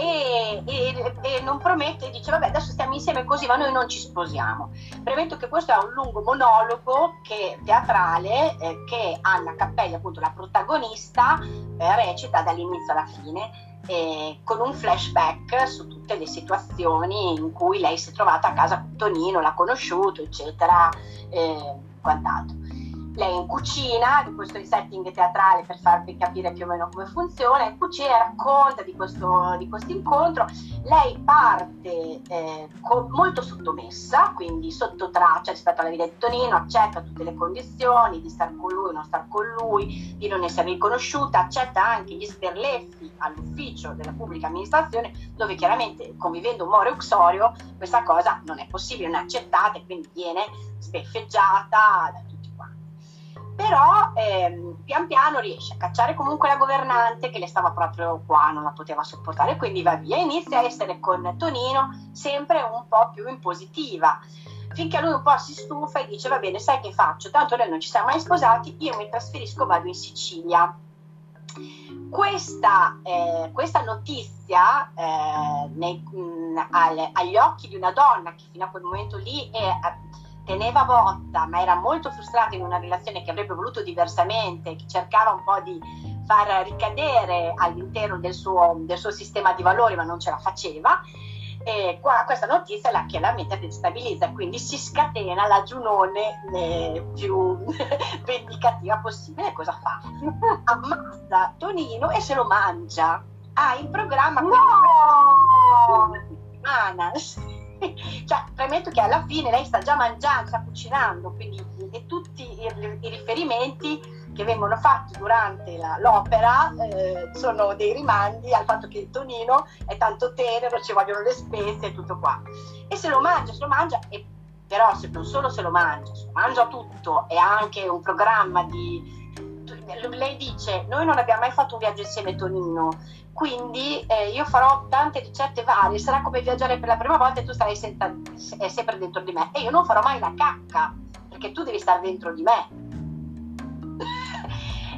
e, e, e, non promette, dice vabbè adesso stiamo insieme così ma noi non ci sposiamo. Premetto che questo è un lungo monologo che, teatrale eh, che Anna Cappelli, appunto la protagonista, eh, recita dall'inizio alla fine. Eh, con un flashback su tutte le situazioni in cui lei si è trovata a casa con Tonino, l'ha conosciuto, eccetera, eh, quant'altro lei in cucina, di questo setting teatrale per farvi capire più o meno come funziona, in cucina racconta di questo, di questo incontro, lei parte eh, molto sottomessa, quindi sotto traccia rispetto alla vita di Tonino, accetta tutte le condizioni di star con lui non star con lui, di non essere riconosciuta, accetta anche gli sberleffi all'ufficio della pubblica amministrazione, dove chiaramente convivendo more uxorio questa cosa non è possibile, non è accettata e quindi viene sbeffeggiata però ehm, pian piano riesce a cacciare comunque la governante che le stava proprio qua, non la poteva sopportare, quindi va via, inizia a essere con Tonino sempre un po' più impositiva, finché lui un po' si stufa e dice va bene, sai che faccio, tanto noi non ci siamo mai sposati, io mi trasferisco, vado in Sicilia. Questa, eh, questa notizia eh, nei, mh, al, agli occhi di una donna che fino a quel momento lì è teneva botta, ma era molto frustrata in una relazione che avrebbe voluto diversamente, che cercava un po' di far ricadere all'interno del suo, del suo sistema di valori, ma non ce la faceva. E qua, questa notizia la chiaramente destabilizza, quindi si scatena la Giunone eh, più <laughs> vendicativa possibile. Cosa fa? <laughs> Ammazza Tonino e se lo mangia. Ha in programma no! una settimana <laughs> cioè, premetto che alla fine lei sta già mangiando, sta cucinando, quindi e tutti i, i riferimenti che vengono fatti durante la, l'opera eh, sono dei rimandi al fatto che tonino è tanto tenero, ci vogliono le spezie e tutto qua. E se lo mangia, se lo mangia, e però se, non solo se lo mangia, se lo mangia tutto, è anche un programma di... Lei dice, noi non abbiamo mai fatto un viaggio insieme Tonino, quindi eh, io farò tante ricette varie, sarà come viaggiare per la prima volta e tu starai senta, eh, sempre dentro di me e io non farò mai la cacca perché tu devi stare dentro di me.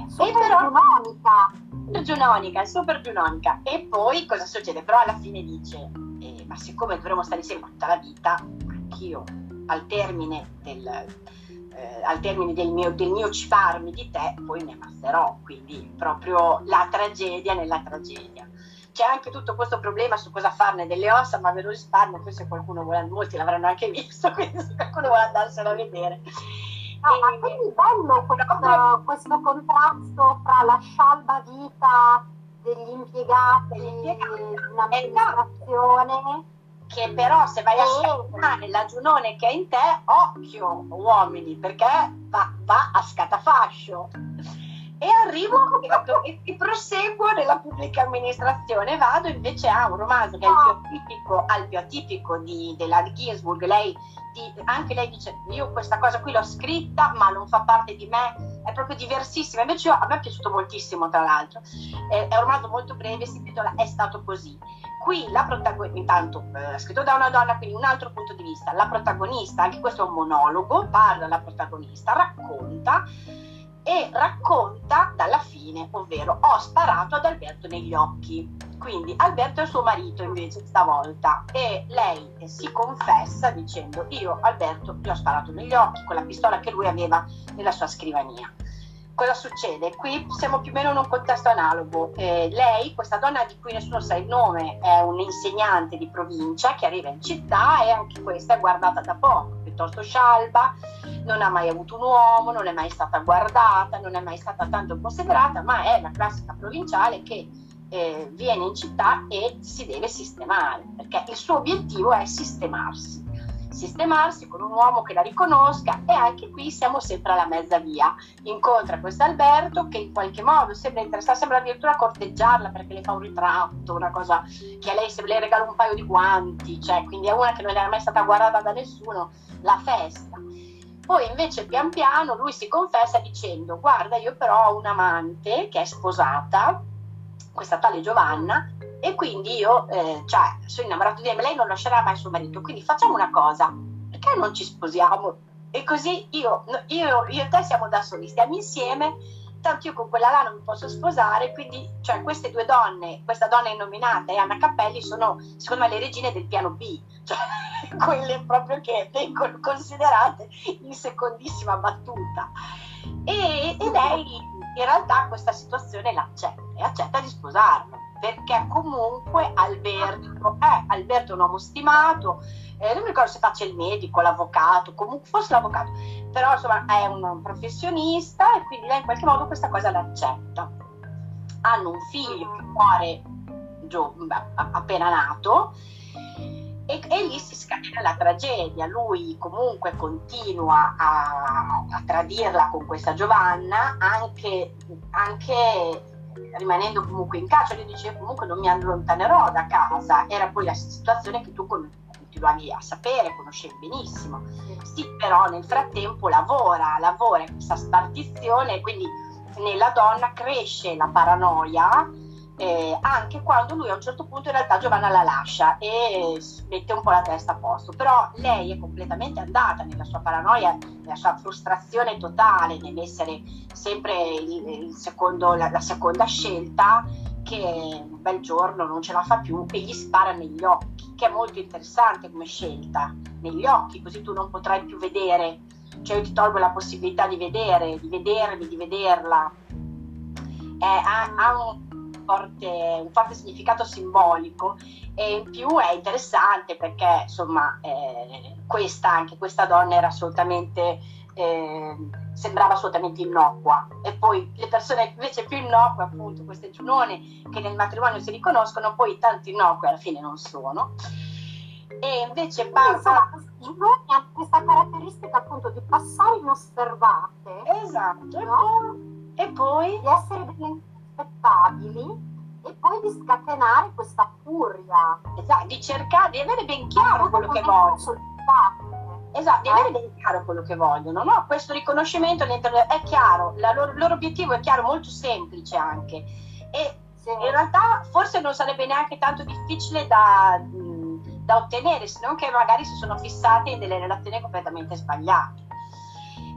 Super <laughs> però, giunonica. Super giunonica, super giunonica. E poi cosa succede? Però alla fine dice, eh, ma siccome dovremo stare insieme tutta la vita, anch'io al termine del eh, al termine del mio, del mio cibarmi di te, poi ne passerò, quindi proprio la tragedia nella tragedia. C'è anche tutto questo problema su cosa farne delle ossa, ma ve lo risparmio, poi se qualcuno vuole, molti l'avranno anche visto, <laughs> quindi se qualcuno vuole andarselo a vedere. No, ma quindi bello questo, questo contrasto fra la scialba vita degli impiegati di un'amministrazione che però se vai a scatenare la giunone che è in te, occhio uomini, perché va, va a scatafascio. E arrivo e, e, proseguo nella pubblica amministrazione, vado invece a un romanzo che è il più atipico, al più atipico di, della Ginsburg, lei di, anche lei dice io questa cosa qui l'ho scritta ma non fa parte di me, è proprio diversissima, invece io, a me è piaciuto moltissimo tra l'altro, è, è un romanzo molto breve, si intitola È stato così qui la protagonista, intanto eh, scritto da una donna, quindi un altro punto di vista, la protagonista, anche questo è un monologo, parla la protagonista, racconta e racconta dalla fine, ovvero ho sparato ad Alberto negli occhi. Quindi Alberto è suo marito invece stavolta e lei si confessa dicendo io Alberto gli ho sparato negli occhi con la pistola che lui aveva nella sua scrivania. Cosa succede? Qui siamo più o meno in un contesto analogo. Eh, lei, questa donna di cui nessuno sa il nome, è un'insegnante di provincia che arriva in città e anche questa è guardata da poco, piuttosto scialba, non ha mai avuto un uomo, non è mai stata guardata, non è mai stata tanto considerata, ma è la classica provinciale che eh, viene in città e si deve sistemare, perché il suo obiettivo è sistemarsi sistemarsi con un uomo che la riconosca e anche qui siamo sempre alla mezza via. Incontra questo Alberto che in qualche modo sembra interessare, sembra addirittura corteggiarla perché le fa un ritratto, una cosa che a lei se le regala un paio di guanti, cioè quindi è una che non era mai stata guardata da nessuno, la festa. Poi invece pian piano lui si confessa dicendo guarda io però ho un'amante che è sposata, questa tale Giovanna, e quindi io eh, cioè, sono innamorato di lei, ma lei non lascerà mai suo marito, quindi facciamo una cosa, perché non ci sposiamo? E così io, io, io e te siamo da soli, stiamo insieme, tanto io con quella là non mi posso sposare, quindi cioè, queste due donne, questa donna innominata e Anna Cappelli sono secondo me le regine del piano B, cioè <laughs> quelle proprio che vengono considerate in secondissima battuta. E, e lei in realtà questa situazione l'accetta e accetta di sposarlo perché comunque Alberto, eh, Alberto è un uomo stimato, eh, non mi ricordo se faccia il medico, l'avvocato, comunque forse l'avvocato, però insomma è un professionista e quindi lei in qualche modo questa cosa l'accetta. Hanno un figlio che muore gio- appena nato e, e, lì si scatena la tragedia. Lui comunque continua a, a tradirla con questa Giovanna, anche, anche rimanendo comunque in carcere, dice comunque non mi allontanerò da casa, era poi la situazione che tu continuavi a sapere, conoscevi benissimo. Sì, però nel frattempo lavora, lavora in questa spartizione, quindi nella donna cresce la paranoia eh, anche quando lui a un certo punto in realtà Giovanna la lascia e mette un po' la testa a posto, però lei è completamente andata nella sua paranoia, nella sua frustrazione totale nell'essere sempre il, il secondo, la, la, seconda scelta che un bel giorno non ce la fa più e gli spara negli occhi, che è molto interessante come scelta, negli occhi, così tu non potrai più vedere, cioè io ti tolgo la possibilità di vedere, di vedermi, di vederla. Ha un, forte, un forte significato simbolico e in più è interessante perché insomma eh, questa, anche questa donna era assolutamente eh, sembrava assolutamente innocua. E poi le persone invece più innocue appunto queste giunone che nel matrimonio si riconoscono poi tanto innocue alla fine non sono. E invece parla i giunoni hanno questa caratteristica appunto di passare inosservate esatto no? e poi? Di essere delle inaspettabili e poi di scatenare questa furia. Esatto, di cercare di avere ben chiaro quello che vogliono. Esatto, di avere eh? ben chiaro quello che vogliono, no? Questo riconoscimento è chiaro, loro, il loro obiettivo è chiaro, molto semplice anche. E in realtà forse non sarebbe neanche tanto difficile da, da ottenere, se non che magari si sono fissati in delle relazioni completamente sbagliate.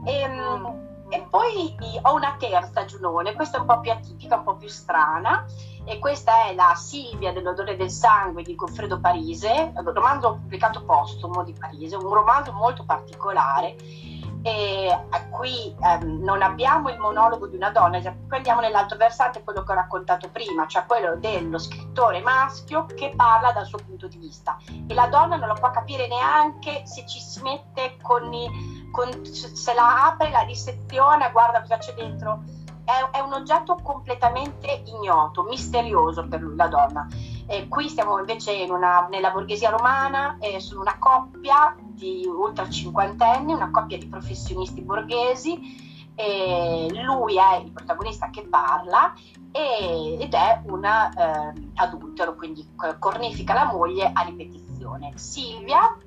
E, ehm, mm. E poi ho una terza Giunone, questa è un po' più atipica, un po' più strana, e questa è la Silvia dell'odore del sangue di Goffredo Parise, un romanzo pubblicato postumo di Parise, un romanzo molto particolare. E qui ehm, non abbiamo il monologo di una donna, prendiamo nell'altro versante quello che ho raccontato prima, cioè quello dello scrittore maschio che parla dal suo punto di vista e la donna non lo può capire neanche se ci si mette con i con, se la apre, la disseziona, guarda cosa c'è dentro. È, è un oggetto completamente ignoto, misterioso per la donna. Eh, qui siamo invece in una, nella borghesia romana, eh, sono una coppia di ultra cinquantenni, una coppia di professionisti borghesi. Lui è il protagonista che parla e, ed è un eh, adultero, quindi cornifica la moglie a ripetizione. Silvia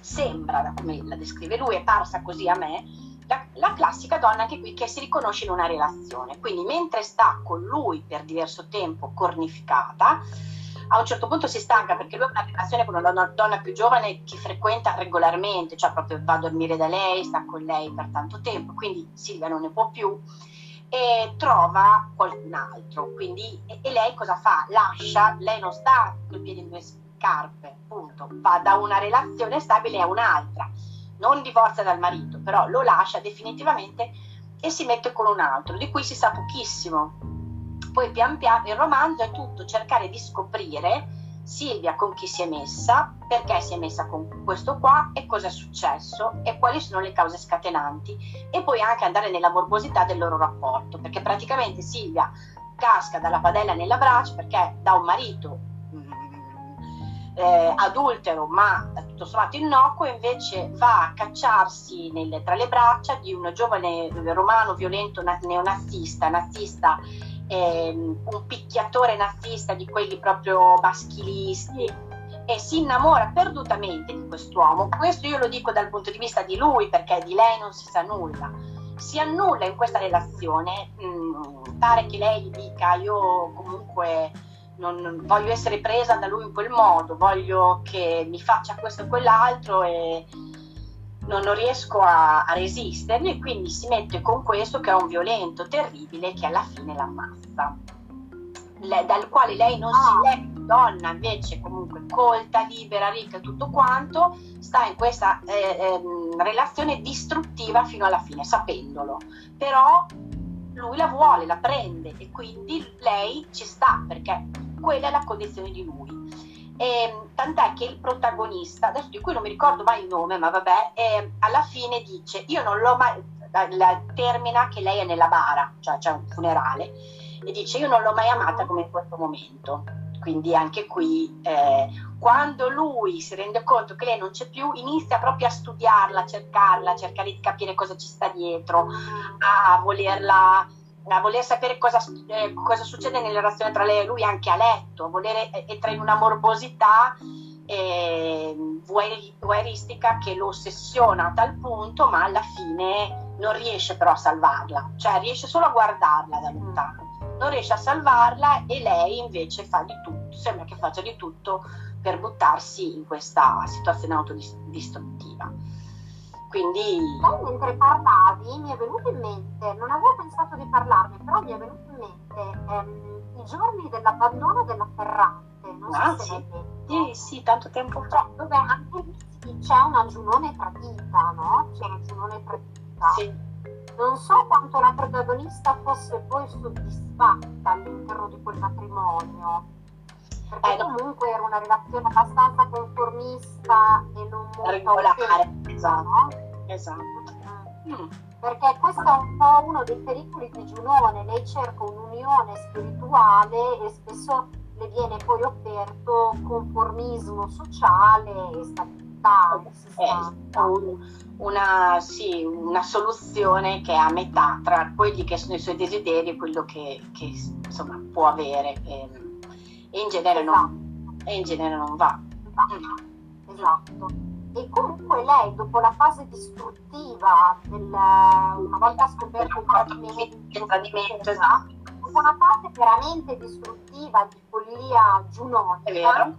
sembra, come la descrive lui, è parsa così a me, la, la, classica donna anche qui che si riconosce in una relazione. Quindi mentre sta con lui per diverso tempo cornificata, a un certo punto si stanca perché lui ha una relazione con una donna più giovane che frequenta regolarmente, cioè proprio va a dormire da lei, sta con lei per tanto tempo, quindi Silvia non ne può più e trova qualcun altro. Quindi, e, e lei cosa fa? Lascia, lei non sta col piede in due scarpe, punto, va da una relazione stabile a un'altra, non divorzia dal marito, però lo lascia definitivamente e si mette con un altro, di cui si sa pochissimo. Poi pian piano il romanzo è tutto cercare di scoprire Silvia con chi si è messa, perché si è messa con questo qua e cosa è successo e quali sono le cause scatenanti e poi anche andare nella morbosità del loro rapporto, perché praticamente Silvia casca dalla padella nella braccia perché da un marito eh, adultero ma tutto sommato innocuo invece va a cacciarsi nelle, tra le braccia di un giovane romano violento neonazista, nazista, eh, un picchiatore nazista di quelli proprio maschilisti e si innamora perdutamente di quest'uomo. Questo io lo dico dal punto di vista di lui perché di lei non si sa nulla. Si annulla in questa relazione, mh, mm, pare che lei dica io comunque non, non, voglio essere presa da lui in quel modo, voglio che mi faccia questo e quell'altro e non, non riesco a, a resistermi e quindi si mette con questo che è un violento terribile che alla fine l'ammazza. Le, dal quale lei non si ah. legge, donna invece comunque colta, libera, ricca, tutto quanto, sta in questa eh, eh, relazione distruttiva fino alla fine, sapendolo. Però lui la vuole, la prende e quindi lei ci sta perché quella è la condizione di lui. E, ehm, tant'è che il protagonista, adesso di cui non mi ricordo mai il nome, ma vabbè, eh, alla fine dice: Io non l'ho mai. La, termina che lei è nella bara, cioè c'è un funerale, e dice: Io non l'ho mai amata come in questo momento. Quindi anche qui, eh, quando lui si rende conto che lei non c'è più, inizia proprio a studiarla, a cercarla, a cercare di capire cosa ci sta dietro, a volerla a voler sapere cosa, eh, cosa, succede nella relazione tra lei e lui anche a letto, volere, entra in una morbosità eh, voyeuristica che lo ossessiona a tal punto, ma alla fine non riesce però a salvarla, cioè riesce solo a guardarla da lontano, non riesce a salvarla e lei invece fa di tutto, sembra che faccia di tutto per buttarsi in questa situazione autodistruttiva. Quindi... Poi mentre parlavi mi è venuto in mente, non avevo pensato di parlarne, però mi è venuto in mente ehm, i giorni dell'abbandono della Ferrante, non ah, so sì. Sì, sì, tanto tempo fa. Cioè, dove anche lì c'è una Giunone tradita, no? C'è una Giunone tradita. Sì. Non so quanto la protagonista fosse poi soddisfatta all'interno di quel matrimonio perché eh, comunque era una relazione abbastanza conformista e non molto regolare. Esatto. No? Esatto. Mm. Mm. Perché questo è un po' uno dei pericoli di Giunone, lei cerca un'unione spirituale e spesso le viene poi offerto conformismo sociale e stabilità. Eh, una, sì, una, soluzione che è a metà tra quelli che sono i suoi desideri e quello che, che insomma, può avere. Eh e in genere, esatto. non, e in genere non va. Esatto. esatto. E comunque lei, dopo la fase distruttiva, del, una volta scoperto il tradimento, il tradimento esatto. dopo una fase veramente distruttiva di follia giunonica,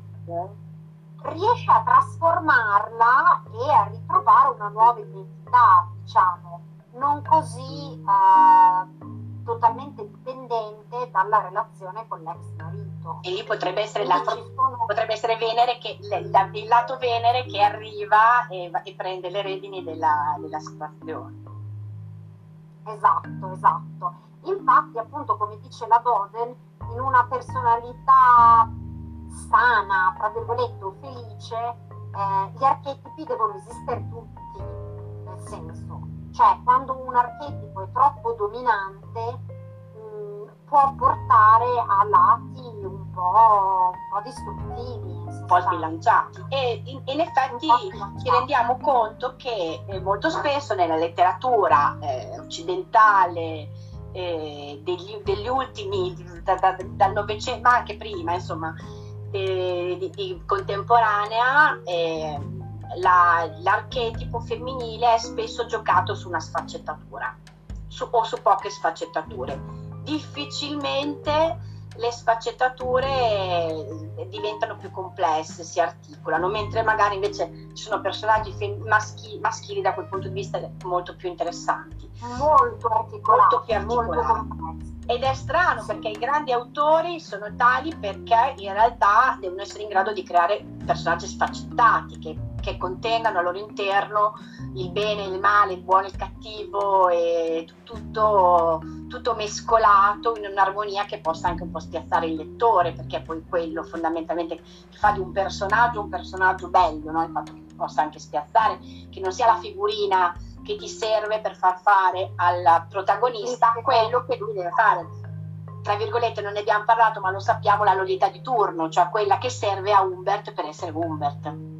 riesce a trasformarla e a ritrovare una nuova identità, diciamo, non così eh, totalmente dipendente dalla relazione con l'ex marito. E lì potrebbe essere, lato, potrebbe essere Venere che, il lato Venere che arriva e, e prende le redini della, della situazione. Esatto, esatto. Infatti, appunto, come dice la Boden, in una personalità sana, tra virgolette, o felice, eh, gli archetipi devono esistere tutti, nel senso, cioè quando un archetipo è troppo dominante, può portare a lati un po', un po distruttivi. Un po' sbilanciati. E in, in effetti ci rendiamo conto che eh, molto spesso nella letteratura eh, occidentale eh, degli, degli, ultimi, da, da, dal Novecento, ma anche prima, insomma, di, di contemporanea, eh, la, l'archetipo femminile è spesso giocato su una sfaccettatura su, o su poche sfaccettature difficilmente le sfaccettature eh, diventano più complesse, si articolano, mentre magari invece ci sono personaggi maschi, maschili da quel punto di vista molto più interessanti. Molto articolati, molto più articolati. Molto ed è strano perché i grandi autori sono tali perché in realtà devono essere in grado di creare personaggi sfaccettati che, che contengano al loro interno il bene, il male, il buono, il cattivo e tutto, tutto mescolato in un'armonia che possa anche un po' spiazzare il lettore perché è poi quello fondamentalmente che fa di un personaggio un personaggio bello, no? il fatto che possa anche spiazzare, che non sia la figurina che ti serve per far fare al protagonista quello che lui deve fare. Tra virgolette, non ne abbiamo parlato, ma lo sappiamo, la Lolita di turno, cioè quella che serve a Humbert per essere Humbert.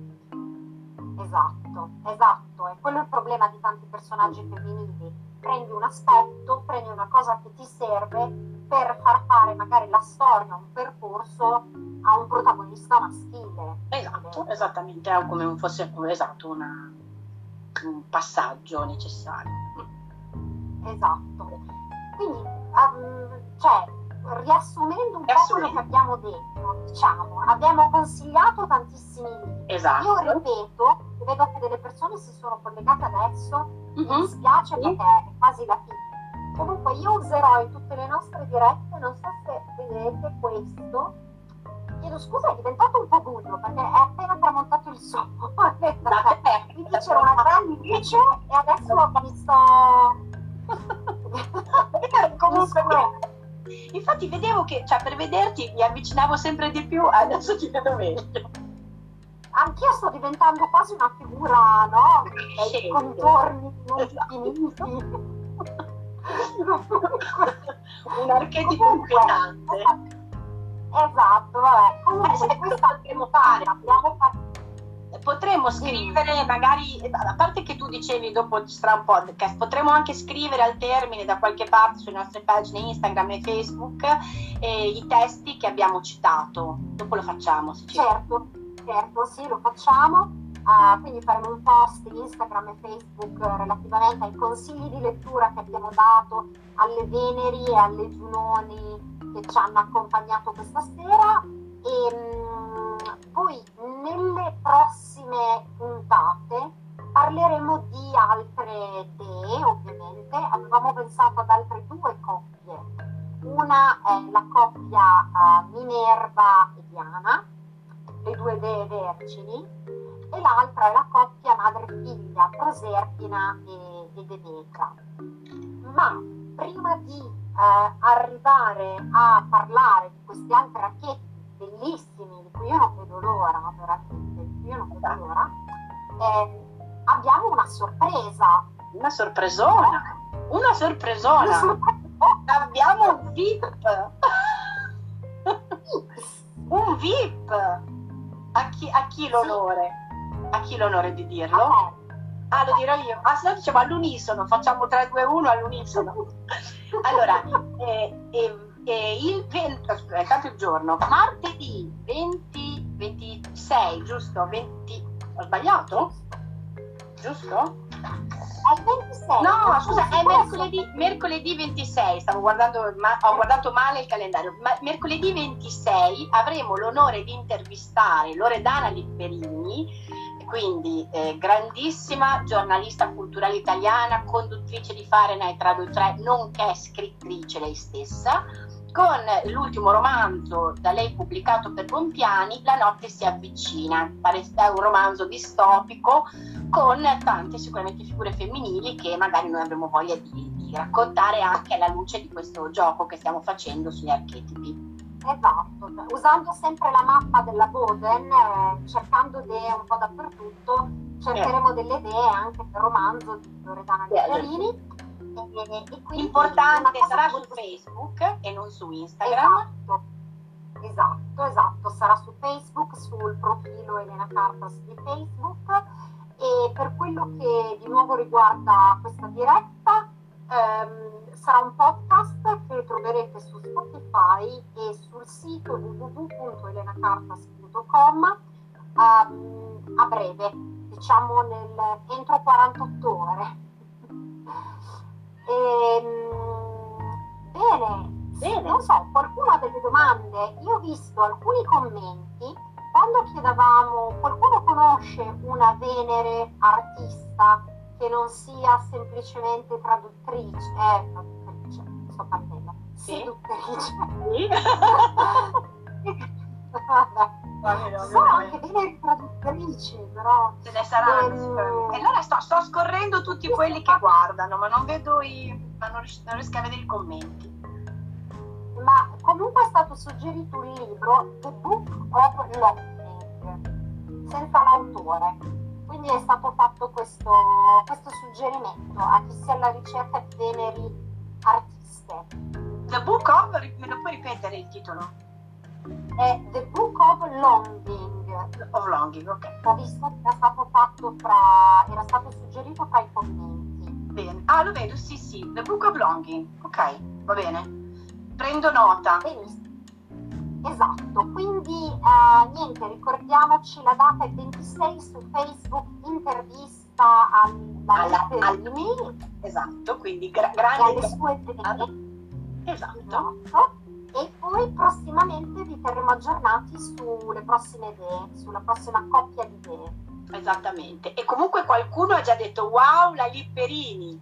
Esatto, esatto, e quello è il problema di tanti personaggi femminili. Prendi un aspetto, prendi una cosa che ti serve per far fare magari la storia, un percorso a un protagonista maschile. Esatto, esattamente, è come fosse esatto, una, un passaggio necessario. Esatto. Quindi, um, cioè, riassumendo un po' quello che abbiamo detto, diciamo, abbiamo consigliato tantissimi libri. Esatto. Io ripeto, vedo che delle persone si sono collegate adesso, mm-hmm. mi dispiace sì. perché è quasi la fine. Comunque io userò in tutte le nostre dirette, non so se vedete questo, chiedo scusa, è diventato un po' buio perché è appena tramontato il sole. Quindi c'era una grande luce e adesso mi sto... <laughs> <laughs> Comunque, infatti vedevo che, cioè, per vederti mi avvicinavo sempre di più, adesso ti vedo meglio. Anch'io sto diventando quasi una figura, no? Dai contorni non esatto. <laughs> un archetipo inquietante. Esatto, vabbè. Comunque, eh, questa potremmo fare. Abbiamo fatto potremmo scrivere magari, a parte che tu dicevi dopo ci sarà un podcast, potremmo anche scrivere al termine da qualche parte sulle nostre pagine Instagram e Facebook eh, i testi che abbiamo citato. Dopo lo facciamo. certo, certo, sì, lo facciamo. Uh, quindi faremo un post in Instagram e Facebook relativamente ai consigli di lettura che abbiamo dato alle Veneri e alle Giunoni che ci hanno accompagnato questa sera e mh, mm, poi nelle prossime puntate parleremo di altre dee ovviamente. Avevamo pensato ad altre due coppie. Una è la coppia uh, Minerva e Diana le due dee vergini e l'altra è la coppia madre-figlia Proserpina e, e Demetra. Ma prima di eh, arrivare a parlare di questi altri archetipi bellissimi, di cui io non vedo l'ora, veramente, di cui io non vedo l'ora, eh, abbiamo una sorpresa. Una sorpresona? Una sorpresona? Una sorpresona. Abbiamo un VIP! un VIP! A chi, a chi l'onore? A chi l'onore di dirlo? Ah, lo dirò io. Ah, se no diciamo all'unisono, facciamo 3, 2, 1 all'unisono. <laughs> Allora, eh, eh, eh, il 20, aspetta, il giorno, martedì 20, 26, giusto? 20, ho sbagliato? Giusto? È 26. No, scusa, è mercoledì, mercoledì 26, stavo guardando, ma, ho guardato male il calendario. Ma, mercoledì 26 avremo l'onore di intervistare Loredana Lipperini quindi eh, grandissima giornalista culturale italiana, conduttrice di Fahrenheit Radio 3, nonché scrittrice lei stessa, con l'ultimo romanzo da lei pubblicato per Bompiani, La notte si avvicina, è un romanzo distopico con tante sicuramente figure femminili che magari noi avremo voglia di, di raccontare anche alla luce di questo gioco che stiamo facendo sugli archetipi. Esatto, usando sempre la mappa della Boden, eh, cercando idee un po' dappertutto, cercheremo eh. delle idee anche per romanzo di Loredana Gagliarini. E, e Importante, sarà su Facebook e non su Instagram. Esatto. esatto, esatto, sarà su Facebook, sul profilo Elena Cartas di Facebook e per quello che di nuovo riguarda questa diretta, ehm, sarà un podcast che troverete su Spotify e sul sito www.elenacartas.com ehm, a breve, diciamo nel, entro 48 ore. Ehm, bene, Bene. Non so, qualcuno ha delle domande? Io ho visto alcuni commenti quando chiedevamo, qualcuno conosce una Venere artista che non sia semplicemente traduttrice, eh, traduttrice, sto partendo, seduttrice. Sì. <laughs> <laughs> Vabbè. Sono anche Venere traduttrici, però. Ce ne saranno ehm... E allora sto, sto, scorrendo tutti quelli che guardano, ma non vedo i. ma non riesco, non riesco a vedere i commenti ma comunque è stato suggerito un libro, The Book of Locking, senza l'autore. Quindi è stato fatto questo, questo suggerimento a chi sia alla ricerca di veneri artiste. The Book of, me lo puoi ripetere il titolo? È The Book of Longing. Of Longing, ok. Ho visto che era stato fatto fra, era stato suggerito fra i commenti. Bene, ah lo vedo, sì sì, The Book of Longing, ok, va bene. Prendo nota. Benissimo. Esatto, quindi eh, niente, ricordiamoci la data è 26 su Facebook, intervista alla, alla, al, Esatto, quindi gra- grande... alle sue Esatto. esatto. E poi prossimamente vi terremo aggiornati sulle prossime idee, sulla prossima coppia di idee. Esattamente. E comunque qualcuno ha già detto wow, la Lipperini.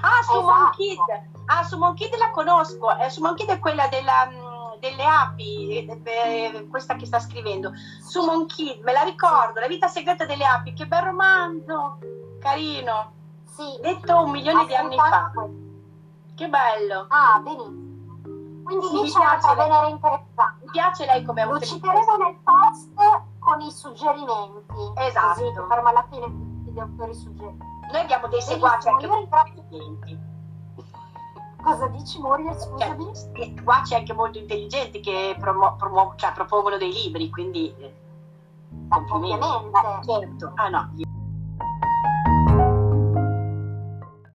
Ah, su esatto. Monkid. Ah, su Monkid la conosco. Eh, su Monkid è quella della, mm, delle api, eh, eh, questa che sta scrivendo. Su Monkid, me la ricordo, La vita segreta delle api. Che bel romanzo. Carino. Sì. Detto un milione di anni fa. Che bello. Ah, benissimo. Quindi lì c'è un'altra Venere interessante. Mi piace lei come autrice. Lo citeremo nel post con i suggerimenti. Esatto. Così, alla fine gli autori suggerimenti. Noi abbiamo dei seguaci anche molto intelligenti. Cosa dici Muriel, scusami? Cioè, seguaci anche molto intelligenti che promu- promu- cioè, propongono dei libri, quindi... Ovviamente. Certo. Ah no,